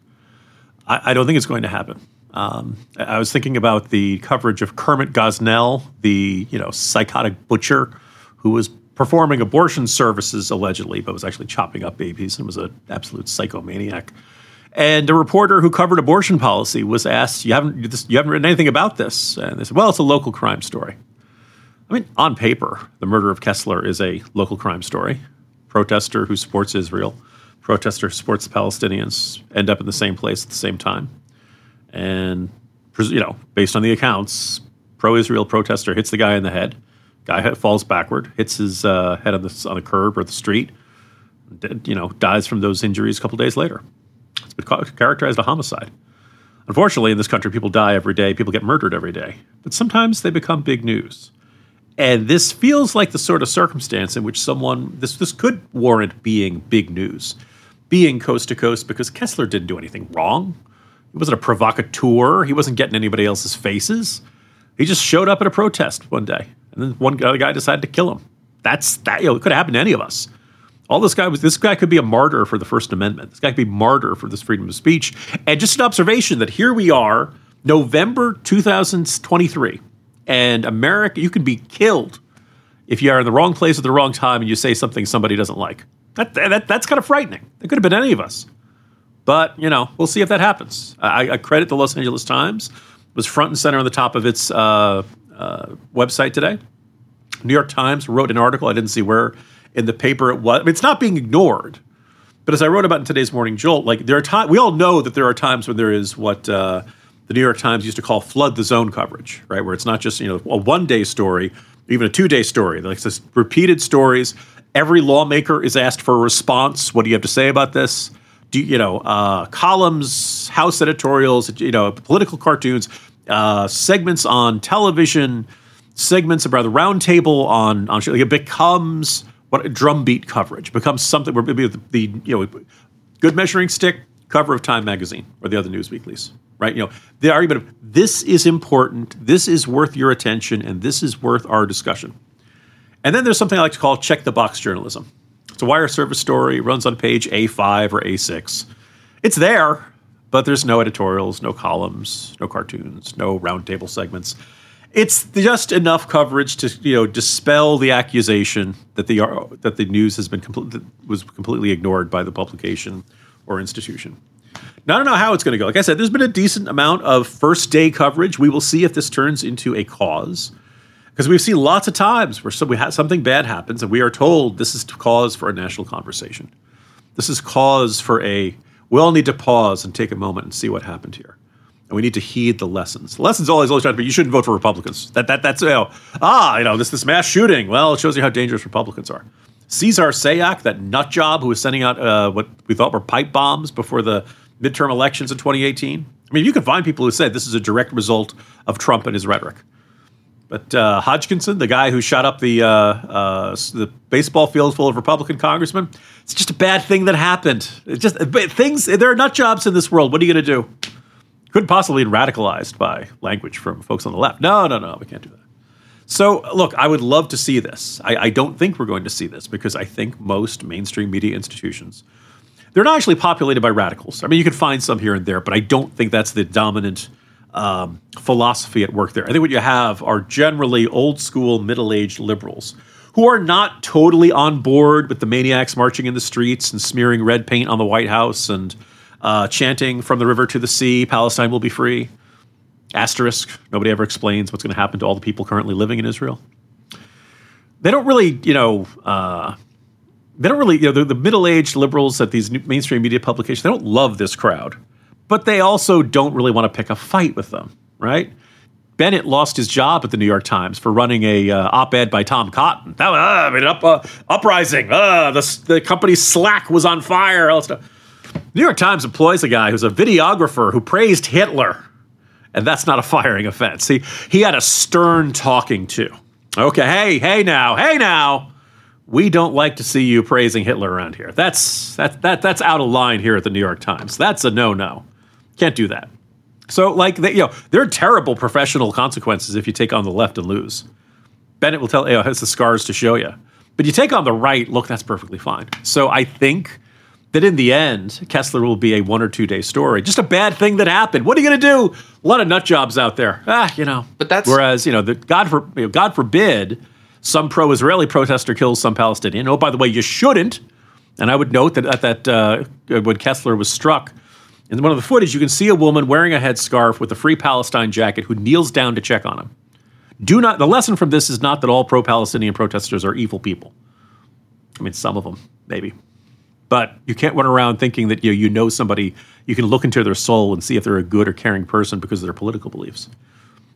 I, I don't think it's going to happen. Um, I was thinking about the coverage of Kermit Gosnell, the you know psychotic butcher who was performing abortion services allegedly, but was actually chopping up babies and was an absolute psychomaniac. And a reporter who covered abortion policy was asked, "You haven't you haven't written anything about this?" And they said, "Well, it's a local crime story." I mean, on paper, the murder of Kessler is a local crime story. Protester who supports Israel, protester who supports the Palestinians end up in the same place at the same time. And, you know, based on the accounts, pro Israel protester hits the guy in the head. Guy falls backward, hits his uh, head on the, on a curb or the street, you know, dies from those injuries a couple days later. Characterized a homicide. Unfortunately, in this country, people die every day, people get murdered every day. But sometimes they become big news. And this feels like the sort of circumstance in which someone this this could warrant being big news, being coast to coast because Kessler didn't do anything wrong. He wasn't a provocateur. He wasn't getting anybody else's faces. He just showed up at a protest one day, and then one other guy decided to kill him. That's that. You know, it could have happened to any of us. All this guy was. This guy could be a martyr for the First Amendment. This guy could be martyr for this freedom of speech. And just an observation that here we are, November 2023 and America, you can be killed if you are in the wrong place at the wrong time and you say something somebody doesn't like. That, that that's kind of frightening. It could have been any of us. But, you know, we'll see if that happens. I, I credit the Los Angeles Times. It was front and center on the top of its uh, uh, website today. New York Times wrote an article. I didn't see where in the paper it was. I mean, it's not being ignored. But as I wrote about in today's Morning Jolt, like there are times, we all know that there are times when there is what uh, the New York Times used to call flood the zone coverage, right? Where it's not just you know a one day story, even a two day story. Like it's repeated stories. Every lawmaker is asked for a response. What do you have to say about this? Do you know uh, columns, House editorials, you know political cartoons, uh, segments on television, segments about the roundtable on on it becomes what drumbeat coverage becomes something where maybe the, the you know good measuring stick cover of Time magazine or the other news weeklies right? You know, the argument of this is important, this is worth your attention, and this is worth our discussion. And then there's something I like to call check the box journalism. It's a wire service story, runs on page A5 or A6. It's there, but there's no editorials, no columns, no cartoons, no roundtable segments. It's just enough coverage to you know dispel the accusation that the that the news has been complete, was completely ignored by the publication or institution. Now, I don't know how it's going to go. Like I said, there's been a decent amount of first day coverage. We will see if this turns into a cause. Because we've seen lots of times where we ha- something bad happens and we are told this is cause for a national conversation. This is cause for a We all need to pause and take a moment and see what happened here. And we need to heed the lessons. The lessons always always try to be you shouldn't vote for Republicans. That that that's you know, ah, you know, this this mass shooting. Well, it shows you how dangerous Republicans are. Cesar Sayoc, that nut job who was sending out uh, what we thought were pipe bombs before the midterm elections in 2018. I mean, you can find people who said this is a direct result of Trump and his rhetoric. But uh, Hodgkinson, the guy who shot up the uh, uh, the baseball field full of Republican congressmen, it's just a bad thing that happened. It's just things. There are nut jobs in this world. What are you going to do? Couldn't possibly be radicalized by language from folks on the left. No, no, no, we can't do that. So, look, I would love to see this. I, I don't think we're going to see this because I think most mainstream media institutions they're not actually populated by radicals. I mean, you can find some here and there, but I don't think that's the dominant um, philosophy at work there. I think what you have are generally old school, middle aged liberals who are not totally on board with the maniacs marching in the streets and smearing red paint on the White House and uh, chanting from the river to the sea, Palestine will be free. Asterisk. Nobody ever explains what's going to happen to all the people currently living in Israel. They don't really, you know, uh, they don't really, you know, the, the middle-aged liberals at these mainstream media publications, they don't love this crowd, but they also don't really want to pick a fight with them, right? Bennet lost his job at the New York Times for running a uh, op-ed by Tom Cotton. That was uh, I mean, up, uh, uprising. Uh, the, the company's Slack was on fire. All stuff. New York Times employs a guy who's a videographer who praised Hitler, and that's not a firing offense. He he had a stern talking to. Okay, hey, hey now, hey now we don't like to see you praising Hitler around here. That's that that that's out of line here at the New York Times. That's a no-no. Can't do that. So like they, you know, there are terrible professional consequences if you take on the left and lose. Bennet will tell you know, has the scars to show you. But you take on the right, look, that's perfectly fine. So I think that in the end, Kessler will be a one or two day story. Just a bad thing that happened. What are you going to do? A lot of nut jobs out there. Ah, you know. But that's whereas you know, the, God for you know, God forbid some pro Israeli protester kills some Palestinian. Oh, by the way, you shouldn't. And I would note that at that uh, when Kessler was struck, in one of the footage, you can see a woman wearing a headscarf with a Free Palestine jacket who kneels down to check on him. Do not. The lesson from this is not that all pro-Palestinian protesters are evil people. I mean, some of them maybe, but you can't run around thinking that you know, you know somebody. You can look into their soul and see if they're a good or caring person because of their political beliefs.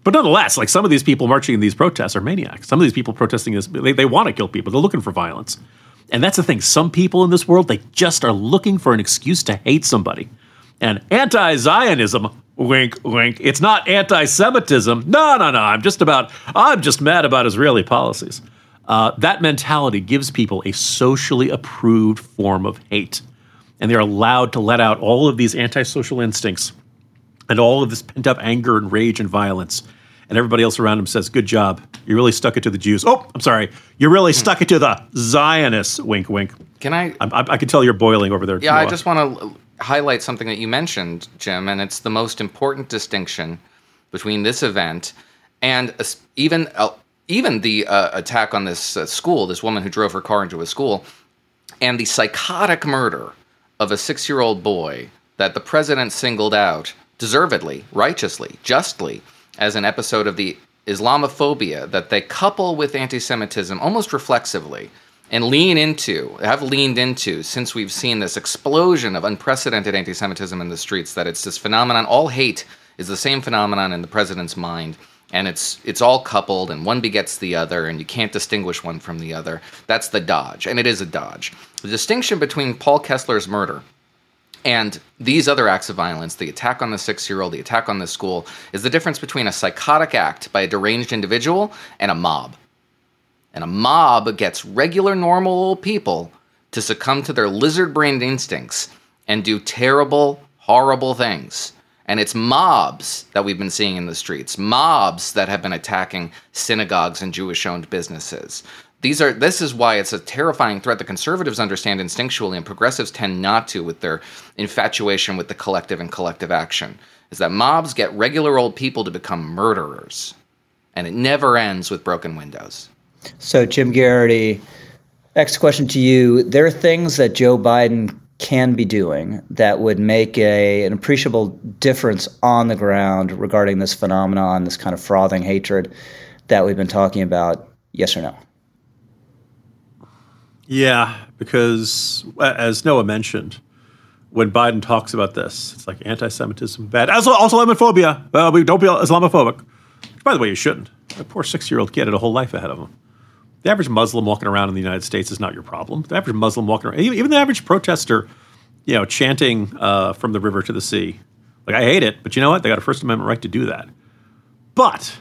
But nonetheless, like some of these people marching in these protests are maniacs. Some of these people protesting this, they, they want to kill people. They're looking for violence. And that's the thing. Some people in this world, they just are looking for an excuse to hate somebody. And anti Zionism, wink, wink, it's not anti Semitism. No, no, no. I'm just about, I'm just mad about Israeli policies. Uh, that mentality gives people a socially approved form of hate. And they're allowed to let out all of these antisocial instincts and all of this pent up anger and rage and violence. And everybody else around him says, Good job. You really stuck it to the Jews. Oh, I'm sorry. You really stuck it to the Zionists. Wink, wink. Can I? I, I can tell you're boiling over there. Yeah, I just want to highlight something that you mentioned, Jim, and it's the most important distinction between this event and even uh, even the uh, attack on this uh, school, this woman who drove her car into a school, and the psychotic murder of a six-year-old boy that the president singled out deservedly, righteously, justly, as an episode of the Islamophobia that they couple with anti Semitism almost reflexively and lean into, have leaned into since we've seen this explosion of unprecedented anti Semitism in the streets, that it's this phenomenon. All hate is the same phenomenon in the president's mind. And it's it's all coupled, and one begets the other, and you can't distinguish one from the other. That's the dodge, and it is a dodge. The distinction between Paul Kessler's murder and these other acts of violence, the attack on the six year old, the attack on the school, is the difference between a psychotic act by a deranged individual and a mob. And a mob gets regular, normal old people to succumb to their lizard brained instincts and do terrible, horrible things. And it's mobs that we've been seeing in the streets, mobs that have been attacking synagogues and Jewish owned businesses, these are this is why it's a terrifying threat the conservatives understand instinctually and progressives tend not to with their infatuation with the collective and collective action is that mobs get regular old people to become murderers. And it never ends with broken windows. So jim Geraghty, next question to you. There are things that joe biden can be doing that would make a, an appreciable difference on the ground regarding this phenomenon this kind of frothing hatred that we've been talking about yes or no yeah, because as Noah mentioned, when Biden talks about this. It's like anti-Semitism bad. Also, also Islamophobia. Well, we don't be Islamophobic. By the way, you shouldn't. A poor six-year-old kid had a whole life ahead of him. The average Muslim walking around in the United States is not your problem. The average Muslim walking around, even the average protester, you know, chanting uh, from the river to the sea. Like I hate it, but you know what? They got a First Amendment right to do that. But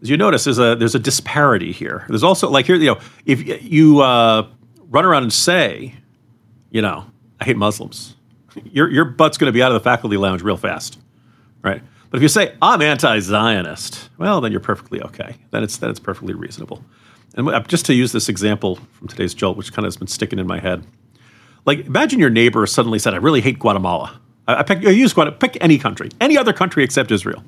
as you notice, there's a there's a disparity here. There's also like here, you know, if you uh, run around and say, you know, I hate Muslims, your your butt's going to be out of the faculty lounge real fast, right? But if you say I'm anti-Zionist, well, then you're perfectly okay. Then it's then it's perfectly reasonable. And just to use this example from today's jolt, which kind of has been sticking in my head, like imagine your neighbor suddenly said, "I really hate Guatemala." I, I pick I use Guatemala, pick any country, any other country except Israel,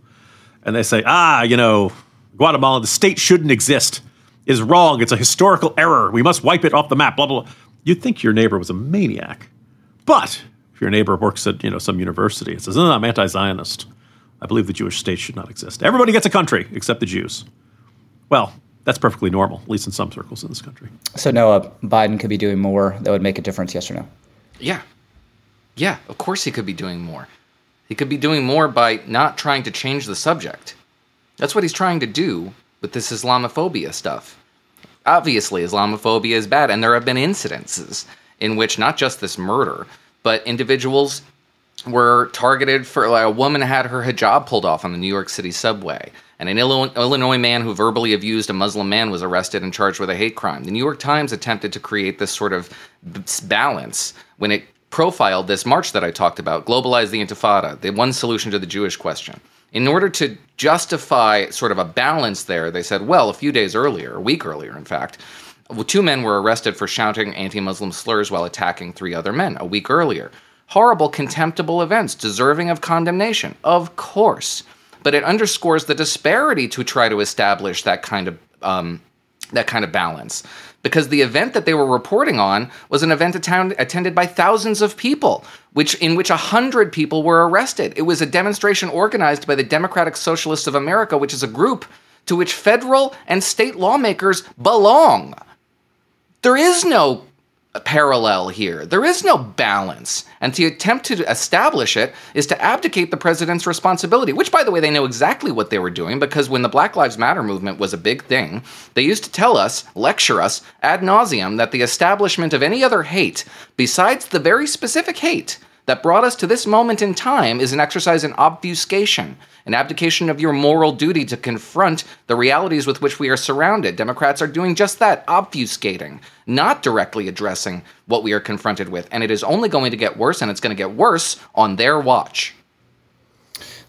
and they say, "Ah, you know, Guatemala, the state shouldn't exist, is wrong. It's a historical error. We must wipe it off the map." Blah blah. blah. You'd think your neighbor was a maniac, but if your neighbor works at you know some university and says, "No, I'm anti-Zionist," I believe the Jewish state should not exist. Everybody gets a country except the Jews. Well, that's perfectly normal, at least in some circles in this country. So Noah, Biden could be doing more that would make a difference, yes or no? Yeah. Yeah, of course he could be doing more. He could be doing more by not trying to change the subject. That's what he's trying to do with this Islamophobia stuff. Obviously, Islamophobia is bad, and there have been incidences in which not just this murder, but individuals were targeted for like a woman had her hijab pulled off on the New York City subway. And an Illinois man who verbally abused a Muslim man was arrested and charged with a hate crime. The New York Times attempted to create this sort of balance when it profiled this march that I talked about, globalize the Intifada, the one solution to the Jewish question. In order to justify sort of a balance there, they said, well, a few days earlier, a week earlier, in fact, two men were arrested for shouting anti Muslim slurs while attacking three other men a week earlier. Horrible, contemptible events, deserving of condemnation, of course. But it underscores the disparity to try to establish that kind of um, that kind of balance. Because the event that they were reporting on was an event attended by thousands of people which in which 100 people were arrested. It was a demonstration organized by the democratic socialists of america which is a group to which federal and state lawmakers belong. There is no parallel here. There is no balance. And to attempt to establish it is to abdicate the president's responsibility, which, by the way, they know exactly what they were doing because when the Black Lives Matter movement was a big thing, they used to tell us, lecture us ad nauseum, that the establishment of any other hate, besides the very specific hate that brought us to this moment in time, is an exercise in obfuscation an abdication of your moral duty to confront the realities with which we are surrounded. Democrats are doing just that, obfuscating, not directly addressing what we are confronted with. And it is only going to get worse, and it's going to get worse on their watch.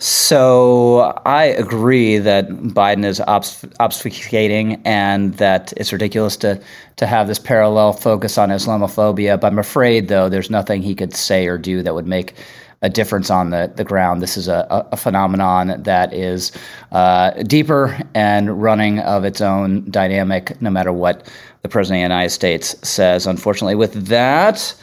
So I agree that Biden is obfuscating and that it's ridiculous to, to have this parallel focus on Islamophobia. But I'm afraid, though, there's nothing he could say or do that would make a difference on the, the ground. This is a, a phenomenon that is uh, deeper and running of its own dynamic, no matter what the President of the United States says. Unfortunately, with that,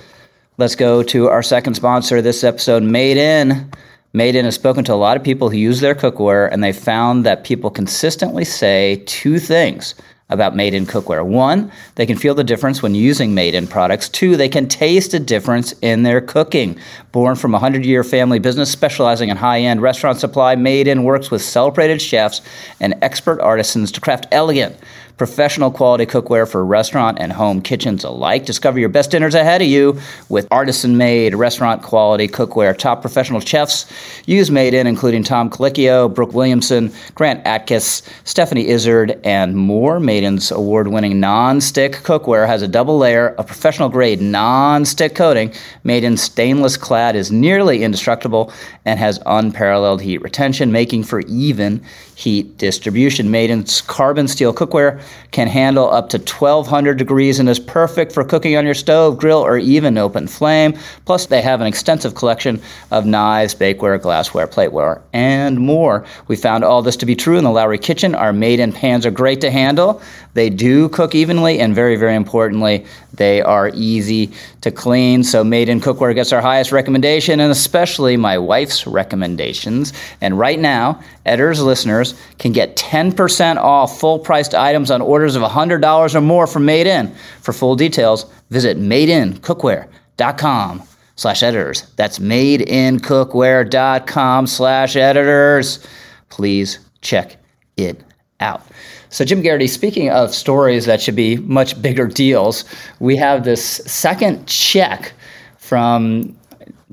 let's go to our second sponsor this episode, Made In. Made In has spoken to a lot of people who use their cookware, and they found that people consistently say two things about made in cookware. One, they can feel the difference when using made in products. Two, they can taste a difference in their cooking. Born from a 100 year family business specializing in high end restaurant supply, Made In works with celebrated chefs and expert artisans to craft elegant, professional quality cookware for restaurant and home kitchens alike. Discover your best dinners ahead of you with artisan made, restaurant quality cookware. Top professional chefs use Made In, including Tom Colicchio, Brooke Williamson, Grant Achatz, Stephanie Izard, and more. Made In's award winning non stick cookware has a double layer of professional grade non stick coating. Made in stainless clad is nearly indestructible and has unparalleled heat retention, making for even heat distribution. Made in carbon steel cookware can handle up to 1200 degrees and is perfect for cooking on your stove, grill, or even open flame. Plus, they have an extensive collection of knives, bakeware, glassware, plateware, and more. We found all this to be true in the Lowry kitchen. Our made in pans are great to handle. They do cook evenly, and very, very importantly, they are easy to clean. So, Made in Cookware gets our highest recommendation, and especially my wife's recommendations. And right now, Editors listeners can get 10% off full priced items on orders of $100 or more from Made In. For full details, visit madeincookware.com slash editors. That's madeincookware.com slash editors. Please check it out. So, Jim Geraghty, speaking of stories that should be much bigger deals, we have this second check from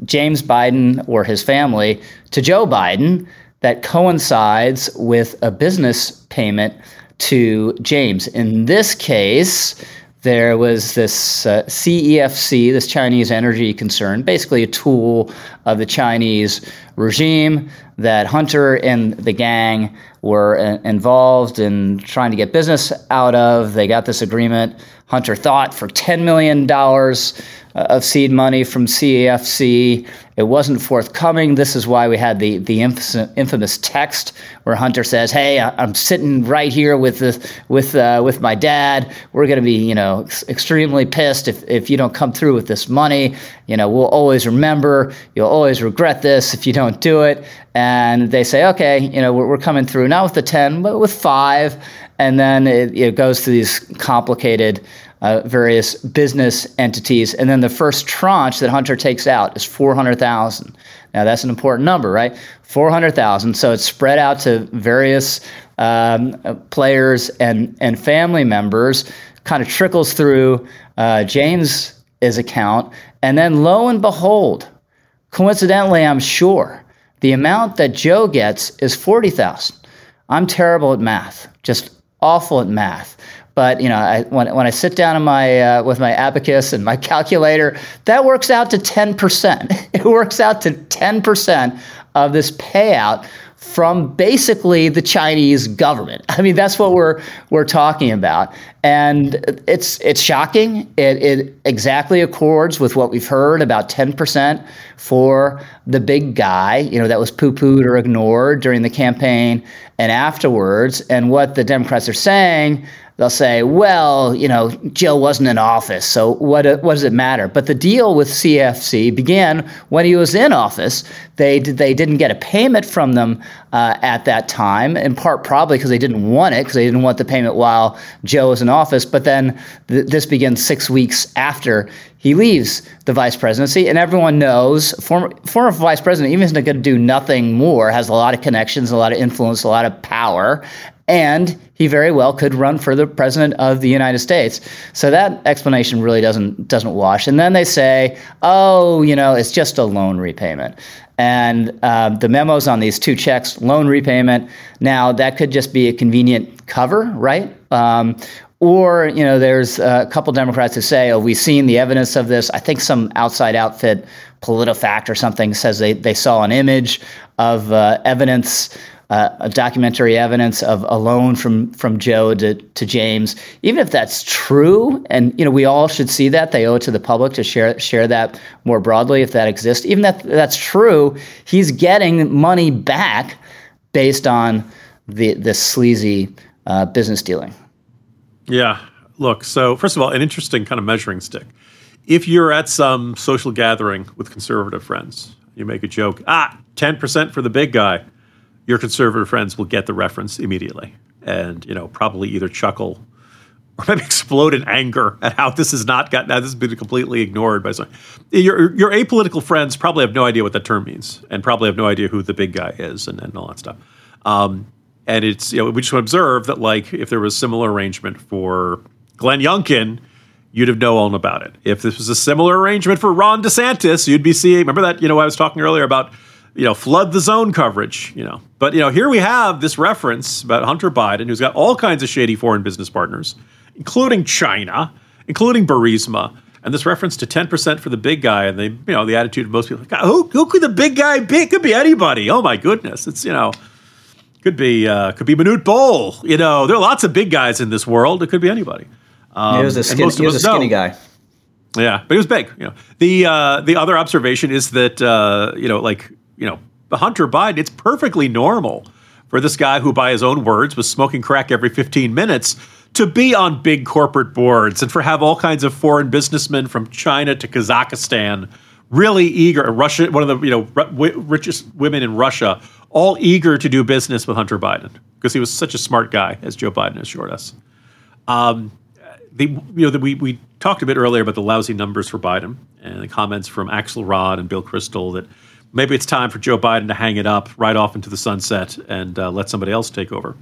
James Biden or his family to Joe Biden that coincides with a business payment to James. In this case, there was this uh, CEFC, this Chinese energy concern, basically a tool of the Chinese regime that Hunter and the gang were uh, involved in trying to get business out of. They got this agreement, Hunter thought, for $10 million uh, of seed money from CEFC. It wasn't forthcoming. This is why we had the the infamous text where Hunter says, "Hey, I'm sitting right here with the, with uh, with my dad. We're going to be, you know, extremely pissed if if you don't come through with this money. You know, we'll always remember. You'll always regret this if you don't do it." And they say, "Okay, you know, we're, we're coming through not with the ten, but with five. And then it, it goes to these complicated uh, various business entities. And then the first tranche that Hunter takes out is 400,000. Now that's an important number, right? 400,000. So it's spread out to various um, players and, and family members, kind of trickles through uh, James' account. And then lo and behold, coincidentally, I'm sure, the amount that Joe gets is 40,000. I'm terrible at math, just awful at math. But you know, I, when when I sit down my uh, with my abacus and my calculator, that works out to ten percent. It works out to ten percent of this payout from basically the Chinese government. I mean, that's what we're we're talking about, and it's it's shocking. It, it exactly accords with what we've heard about ten percent for the big guy. You know, that was poo pooed or ignored during the campaign and afterwards. And what the Democrats are saying they'll say, well, you know, Joe wasn't in office, so what, what does it matter? But the deal with CFC began when he was in office. They, they didn't get a payment from them uh, at that time, in part probably because they didn't want it, because they didn't want the payment while Joe was in office. But then th- this begins six weeks after he leaves the vice presidency, and everyone knows former former vice president, even if he's going to do nothing more, has a lot of connections, a lot of influence, a lot of power, and he very well could run for the president of the United States. So that explanation really doesn't doesn't wash. And then they say, oh, you know, it's just a loan repayment. And uh, the memos on these two checks, loan repayment. Now that could just be a convenient cover, right? Um, or you know, there's a couple Democrats who say, "Oh, we've seen the evidence of this." I think some outside outfit, PolitiFact or something, says they they saw an image of uh, evidence uh, documentary evidence of a loan from from Joe to, to James. Even if that's true, and you know we all should see that, they owe it to the public to share share that more broadly if that exists. Even if that's true, he's getting money back based on the this sleazy uh, business dealing. Yeah. Look. So first of all, an interesting kind of measuring stick. If you're at some social gathering with conservative friends, you make a joke. Ah, ten percent for the big guy your conservative friends will get the reference immediately and you know probably either chuckle or maybe explode in anger at how this has not gotten this has been completely ignored by some your your apolitical friends probably have no idea what that term means and probably have no idea who the big guy is and, and all that stuff. Um, and it's you know we just observe that like if there was a similar arrangement for Glenn Youngkin you'd have known about it. If this was a similar arrangement for Ron DeSantis you'd be seeing remember that you know I was talking earlier about you know, flood the zone coverage, you know. But, you know, here we have this reference about Hunter Biden, who's got all kinds of shady foreign business partners, including China, including Burisma, and this reference to 10% for the big guy. And the, you know, the attitude of most people, like, who, who could the big guy be? It could be anybody. Oh, my goodness. It's, you know, could be, uh, could be Manute Bol. You know, there are lots of big guys in this world. It could be anybody. Um, he was a, skin, he was a skinny know. guy. Yeah, but he was big. You know, the uh, the other observation is that uh, you know, like you know, Hunter Biden, it's perfectly normal for this guy who, by his own words, was smoking crack every 15 minutes to be on big corporate boards and for have all kinds of foreign businessmen from China to Kazakhstan really eager. Russia, one of the you know richest women in Russia, all eager to do business with Hunter Biden because he was such a smart guy, as Joe Biden assured us. Um, the you know the, we we talked a bit earlier about the lousy numbers for Biden and the comments from Axelrod and Bill Kristol that maybe it's time for Joe Biden to hang it up, right off into the sunset, and uh, let somebody else take over.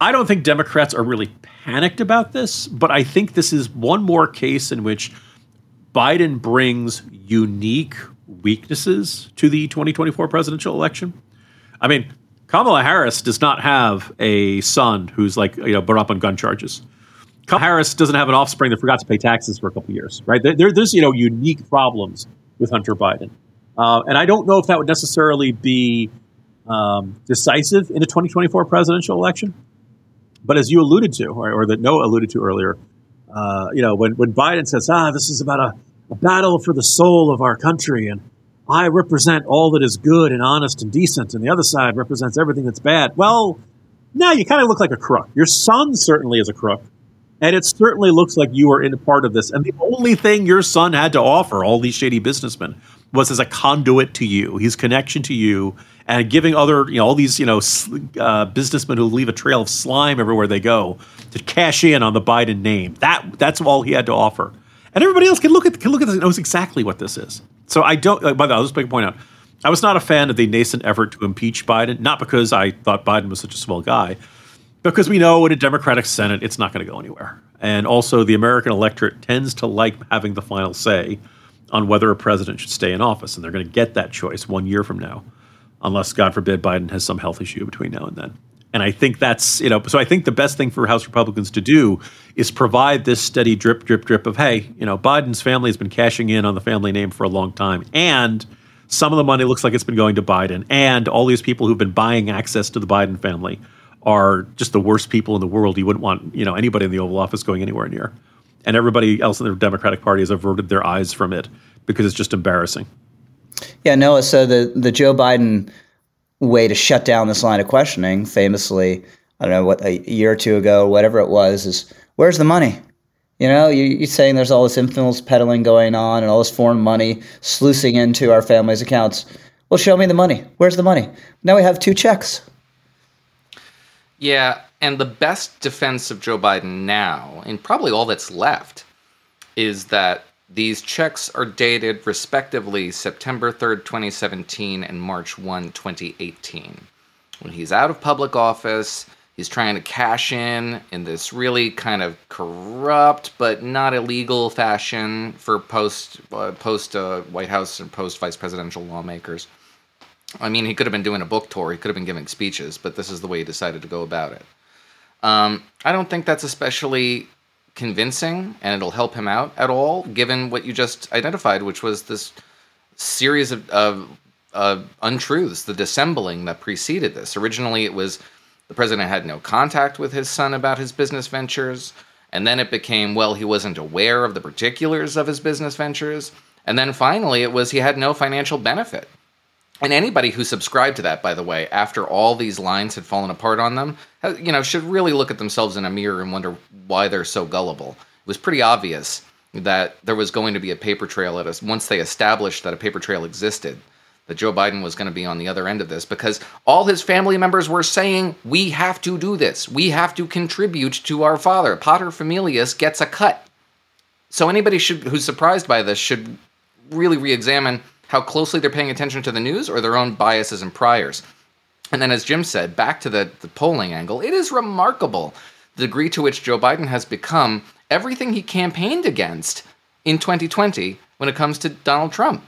I don't think Democrats are really panicked about this, but I think this is one more case in which Biden brings unique weaknesses to the 2024 presidential election. I mean, Kamala Harris does not have a son who's like you know brought up on gun charges. Kamala Harris doesn't have an offspring that forgot to pay taxes for a couple years, right? There, there's you know unique problems with Hunter Biden, uh, and I don't know if that would necessarily be um, decisive in a 2024 presidential election. But as you alluded to, or, or that Noah alluded to earlier, uh, you know, when, when Biden says, ah, this is about a, a battle for the soul of our country, and I represent all that is good and honest and decent, and the other side represents everything that's bad. Well, now you kind of look like a crook. Your son certainly is a crook, and it certainly looks like you are in a part of this. And the only thing your son had to offer all these shady businessmen was as a conduit to you, his connection to you, and giving other, you know, all these, you know, uh, businessmen who leave a trail of slime everywhere they go to cash in on the Biden name. That that's all he had to offer, and everybody else can look at can look at this and knows exactly what this is. So I don't. Uh, by the way, I'll just make a point out. I was not a fan of the nascent effort to impeach Biden, not because I thought Biden was such a swell guy, because we know in a Democratic Senate it's not going to go anywhere. And also, the American electorate tends to like having the final say on whether a president should stay in office, and they're going to get that choice one year from now, unless, God forbid, Biden has some health issue between now and then. And I think that's, you know, so I think the best thing for House Republicans to do is provide this steady drip, drip, drip of, hey, you know, Biden's family has been cashing in on the family name for a long time. And some of the money looks like it's been going to Biden. And all these people who've been buying access to the Biden family are just the worst people in the world. You wouldn't want, you know, anybody in the Oval Office going anywhere near. And everybody else in the Democratic Party has averted their eyes from it because it's just embarrassing. Yeah, Noah. So the the Joe Biden way to shut down this line of questioning, famously, I don't know what a year or two ago, whatever it was, is where's the money? You know, you, are saying there's all this influence peddling going on and all this foreign money sluicing into our families' accounts. Well, show me the money. Where's the money? Now we have two checks. Yeah, and the best defense of Joe Biden now, and probably all that's left, is that these checks are dated respectively September 3rd, 2017 and March 1, 2018. When he's out of public office, he's trying to cash in in this really kind of corrupt but not illegal fashion for post uh, post uh, White House and post vice presidential lawmakers. I mean, he could have been doing a book tour, he could have been giving speeches, but this is the way he decided to go about it. Um, I don't think that's especially convincing and it'll help him out at all, given what you just identified, which was this series of, of uh, untruths, the dissembling that preceded this. Originally, it was the president had no contact with his son about his business ventures. And then it became, well, he wasn't aware of the particulars of his business ventures. And then finally, it was he had no financial benefit and anybody who subscribed to that, by the way, after all these lines had fallen apart on them, you know, should really look at themselves in a mirror and wonder why they're so gullible. It was pretty obvious that there was going to be a paper trail at us once they established that a paper trail existed. That Joe Biden was going to be on the other end of this because all his family members were saying, We have to do this. We have to contribute to our father. Potter Paterfamilias gets a cut. So anybody should who's surprised by this should really re examine how closely they're paying attention to the news or their own biases and priors. And then, as Jim said, back to the, the polling angle, it is remarkable the degree to which Joe Biden has become everything he campaigned against in 2020 when it comes to Donald Trump.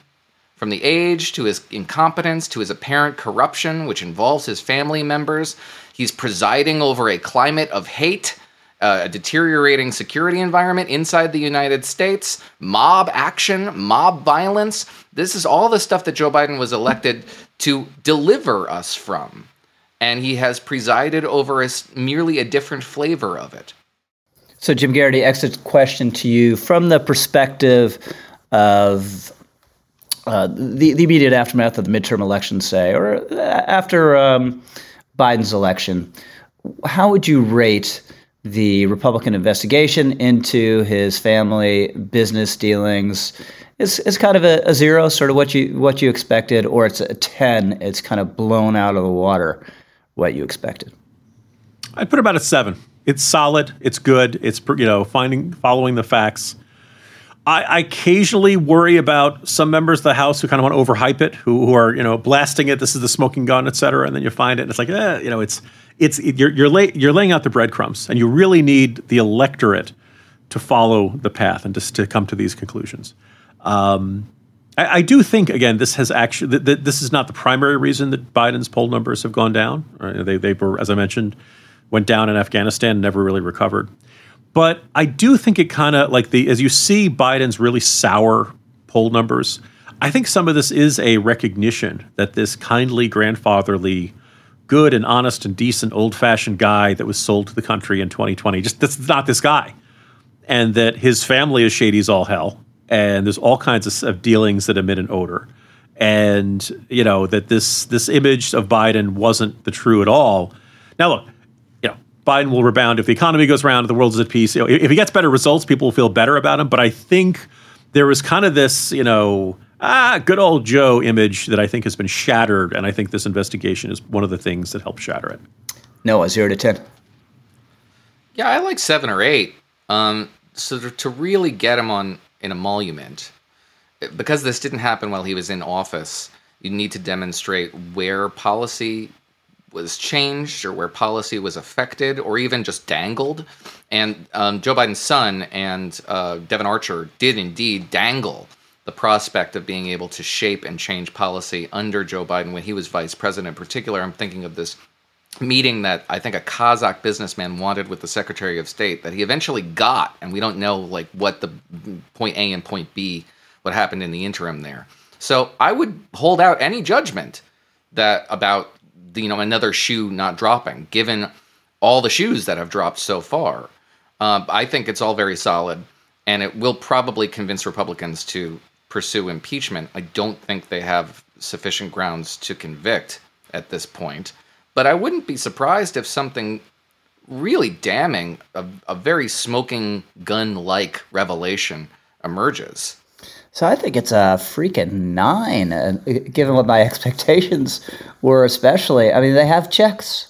From the age to his incompetence to his apparent corruption, which involves his family members, he's presiding over a climate of hate uh, a deteriorating security environment inside the United States, mob action, mob violence. This is all the stuff that Joe Biden was elected to deliver us from. And he has presided over a, merely a different flavor of it. So, Jim Geraghty, exit question to you from the perspective of uh, the, the immediate aftermath of the midterm elections, say, or uh, after um, Biden's election. How would you rate the Republican investigation into his family business dealings is, is kind of a, a, zero, sort of what you what you expected, or it's a ten. It's kind of blown out of the water what you expected. I'd put about a seven. It's solid. It's good. It's you know finding following the facts. I, I occasionally worry about some members of the House who kind of want to overhype it, who, who are you know blasting it. This is the smoking gun, et cetera, and then you find it, and it's like, eh, you know, it's it's it, you're you're, lay, you're laying out the breadcrumbs, and you really need the electorate to follow the path and just to come to these conclusions. Um, I, I, do think again, this has actually th- th- this is not the primary reason that Biden's poll numbers have gone down. Right? They they were, as I mentioned, went down in Afghanistan, never really recovered. But I do think it kind of like the as you see Biden's really sour poll numbers. I think some of this is a recognition that this kindly, grandfatherly, good and honest and decent, old-fashioned guy that was sold to the country in 2020 just that's not this guy, and that his family is shady as all hell, and there's all kinds of, of dealings that emit an odor, and you know that this this image of Biden wasn't the true at all. Now look, you know, Biden will rebound if the economy goes around, if the world is at peace. You know, if he gets better results, people will feel better about him. But I think there was kind of this, you know, ah, good old Joe image that I think has been shattered, and I think this investigation is one of the things that helped shatter it. Noah, zero to ten. Yeah, I like seven or eight. Um, so to, to really get him on an emolument, because this didn't happen while he was in office, you need to demonstrate where policy was changed or where policy was affected or even just dangled. And um, Joe Biden's son and uh, Devon Archer did indeed dangle the prospect of being able to shape and change policy under Joe Biden when he was vice president. In particular, I'm thinking of this meeting that I think a Kazakh businessman wanted with the Secretary of State that he eventually got, and we don't know like what the point A and point B, what happened in the interim there. So I would hold out any judgment that about you know another shoe not dropping, given all the shoes that have dropped so far. Uh, I think it's all very solid, and it will probably convince Republicans to pursue impeachment. I don't think they have sufficient grounds to convict at this point, but I wouldn't be surprised if something really damning, a, a very smoking gun like revelation emerges. So I think it's a freaking nine, uh, given what my expectations were, especially. I mean, they have checks.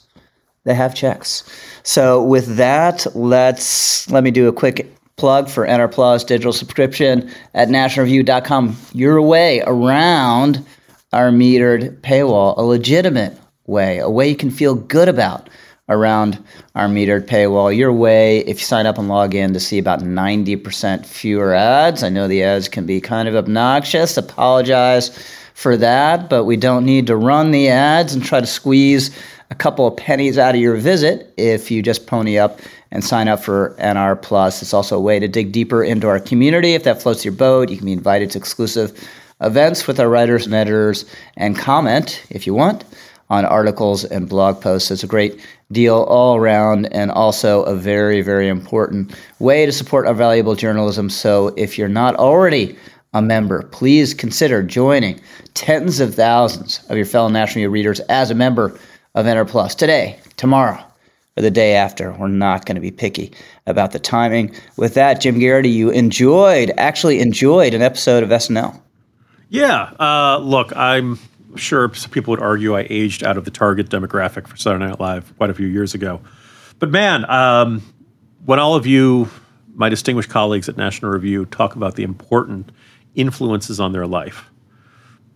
They have checks. So with that, let's let me do a quick plug for NR Plus digital subscription at nationalreview.com. Your way around our metered paywall, a legitimate way, a way you can feel good about around our metered paywall your way if you sign up and log in to see about 90% fewer ads. I know the ads can be kind of obnoxious. Apologize for that, but we don't need to run the ads and try to squeeze a couple of pennies out of your visit if you just pony up and sign up for NR Plus. It's also a way to dig deeper into our community. If that floats your boat, you can be invited to exclusive events with our writers and editors and comment if you want on articles and blog posts. It's a great deal all around and also a very, very important way to support our valuable journalism. So if you're not already a member, please consider joining tens of thousands of your fellow National Review readers as a member of NR Plus today, tomorrow, or the day after. We're not going to be picky about the timing. With that, Jim Geraghty, you enjoyed, actually enjoyed an episode of SNL. Yeah. Uh, look, I'm sure some people would argue I aged out of the target demographic for Saturday Night Live quite a few years ago. But man, um, when all of you, my distinguished colleagues at National Review, talk about the important influences on their life,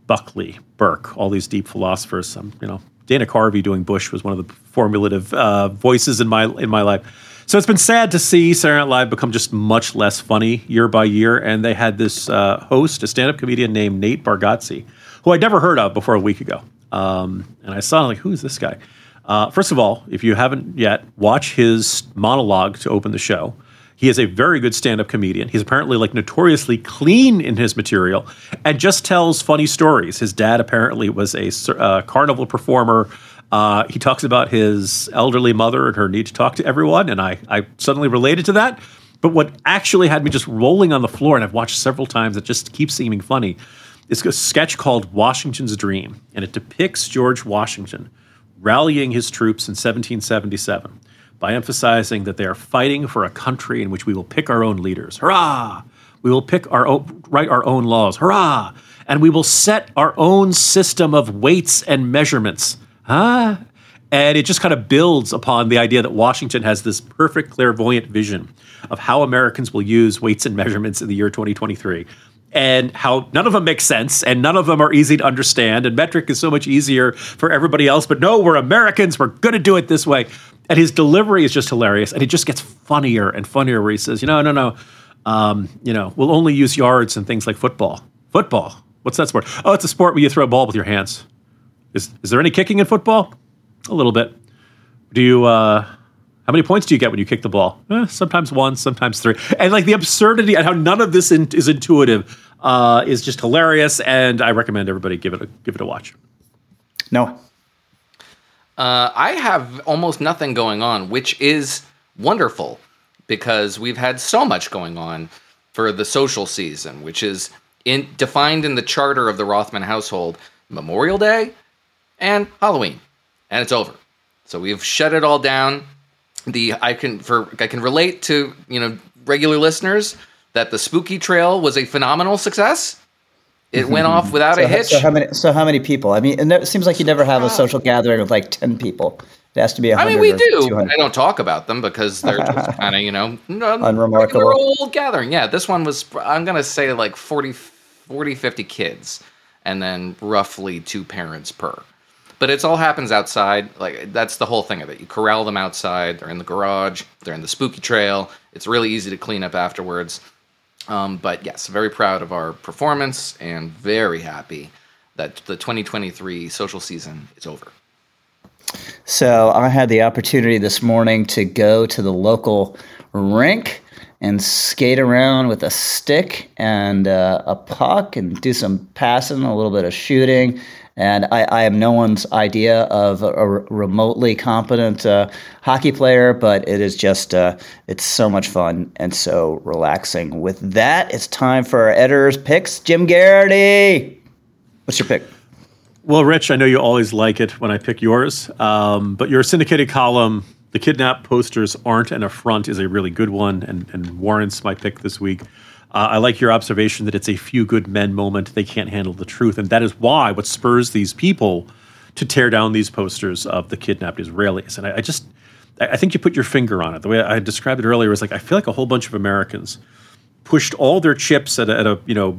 Buckley, Burke, all these deep philosophers, um, you know, Dana Carvey doing Bush was one of the formulative uh, voices in my in my life. So it's been sad to see Saturday Night Live become just much less funny year by year. And they had this uh, host, a stand-up comedian named Nate Bargatze, who I'd never heard of before a week ago. Um, and I saw like, who is this guy? Uh, first of all, if you haven't yet, watch his monologue to open the show. He is a very good stand-up comedian. He's apparently like notoriously clean in his material and just tells funny stories. His dad apparently was a uh, carnival performer. Uh, he talks about his elderly mother and her need to talk to everyone, and I, I suddenly related to that. But what actually had me just rolling on the floor, and I've watched several times, it just keeps seeming funny, is a sketch called Washington's Dream, and it depicts George Washington rallying his troops in 1777 by emphasizing that they are fighting for a country in which we will pick our own leaders. Hurrah! We will pick our own, write our own laws. Hurrah! And we will set our own system of weights and measurements. Huh? And it just kind of builds upon the idea that Washington has this perfect clairvoyant vision of how Americans will use weights and measurements in the year 2023 and how none of them make sense and none of them are easy to understand. And metric is so much easier for everybody else. But no, we're Americans. We're going to do it this way. And his delivery is just hilarious. And it just gets funnier and funnier where he says, you know, no, no, um, you know, we'll only use yards and things like football. Football? What's that sport? Oh, it's a sport where you throw a ball with your hands. Is, is there any kicking in football? A little bit. Do you, uh, how many points do you get when you kick the ball? Eh, sometimes one, sometimes three. And like the absurdity and how none of this in, is intuitive uh, is just hilarious. And I recommend everybody give it a, give it a watch. No. Uh, I have almost nothing going on, which is wonderful because we've had so much going on for the social season, which is in, defined in the charter of the Rothman household Memorial Day and Halloween. And it's over. So we've shut it all down. The I can for I can relate to, you know, regular listeners that the spooky trail was a phenomenal success. It mm-hmm, went off mm-hmm. without So, a hitch. so how many? So how many people? I mean, it seems like you never have a uh, social gathering of like ten people. It has to be. I 100 mean, we or do. 200. I don't talk about them because they're just kind of, you know, uh, Unremarkable. regular old gathering. Yeah, this one was, I'm going to say like 40, 40, 50 kids, and then roughly two parents per. But it's all happens outside. Like, that's the whole thing of it. You corral them outside. They're in the garage. They're in the spooky trail. It's really easy to clean up afterwards. Um, but yes, very proud of our performance and very happy that the 2023 social season is over. So I had the opportunity this morning to go to the local rink and skate around with a stick and uh, a puck and do some passing, a little bit of shooting. And I, I am no one's idea of a, a remotely competent uh, hockey player, but it is just uh, it's so much fun and so relaxing. With that, it's time for our editor's picks. Jim Geraghty, what's your pick? Well, Rich, I know you always like it when I pick yours, um, but your syndicated column, The Kidnap Posters Aren't an Affront, is a really good one and, and warrants my pick this week. Uh, I like your observation that it's a few good men moment. They can't handle the truth. And that is why what spurs these people to tear down these posters of the kidnapped Israelis. And I, I just, I think you put your finger on it. The way I described it earlier was like, I feel like a whole bunch of Americans pushed all their chips at a, at a you know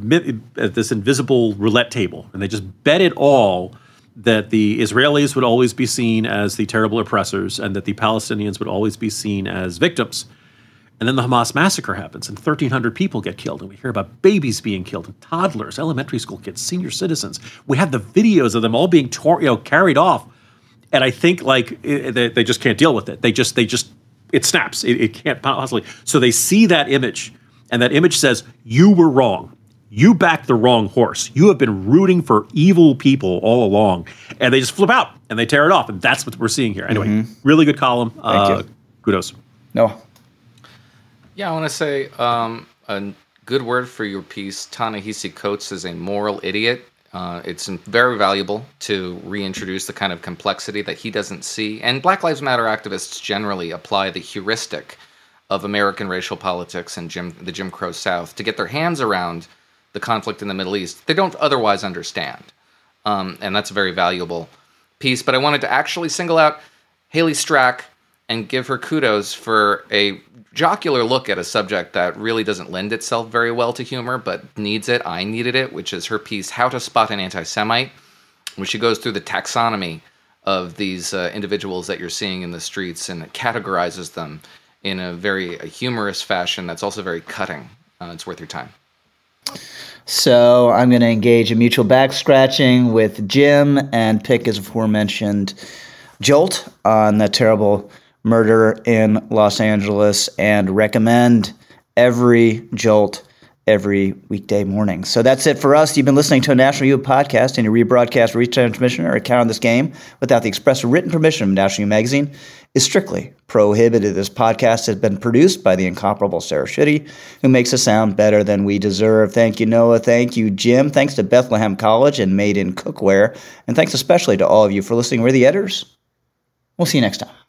at this invisible roulette table, and they just bet it all that the Israelis would always be seen as the terrible oppressors, and that the Palestinians would always be seen as victims. And then the Hamas massacre happens, and 1,300 people get killed, and we hear about babies being killed, and toddlers, elementary school kids, senior citizens. We have the videos of them all being tor- you know carried off, and I think like they, they just can't deal with it. They just they just it snaps. It, it can't possibly. So they see that image, and that image says, "You were wrong. You backed the wrong horse. You have been rooting for evil people all along." And they just flip out and they tear it off, and that's what we're seeing here. Anyway, really good column. uh, you. Kudos. No. Yeah, I want to say um, a good word for your piece. Ta-Nehisi Coates is a moral idiot. Uh, it's very valuable to reintroduce the kind of complexity that he doesn't see. And Black Lives Matter activists generally apply the heuristic of American racial politics and Jim, the Jim Crow South to get their hands around the conflict in the Middle East. They don't otherwise understand. Um, and that's a very valuable piece. But I wanted to actually single out Haley Strack and give her kudos for a jocular look at a subject that really doesn't lend itself very well to humor, but needs it. I needed it, which is her piece, How to Spot an Anti Semite, where she goes through the taxonomy of these uh, individuals that you're seeing in the streets and categorizes them in a very uh, humorous fashion that's also very cutting. Uh, it's worth your time. So I'm going to engage in mutual back scratching with Jim and pick his aforementioned Jolt on the terrible murder in Los Angeles and recommend every Jolt every weekday morning. So that's it for us. You've been listening to a National Review podcast. Any rebroadcast, retransmission, or account of this game without the express written permission of National Review Magazine is strictly prohibited. This podcast has been produced by the incomparable Sarah Schutte, who makes us sound better than we deserve. Thank you, Noah. Thank you, Jim. Thanks to Bethlehem College and Made in Cookware. And thanks especially to all of you for listening. We're the editors. We'll see you next time.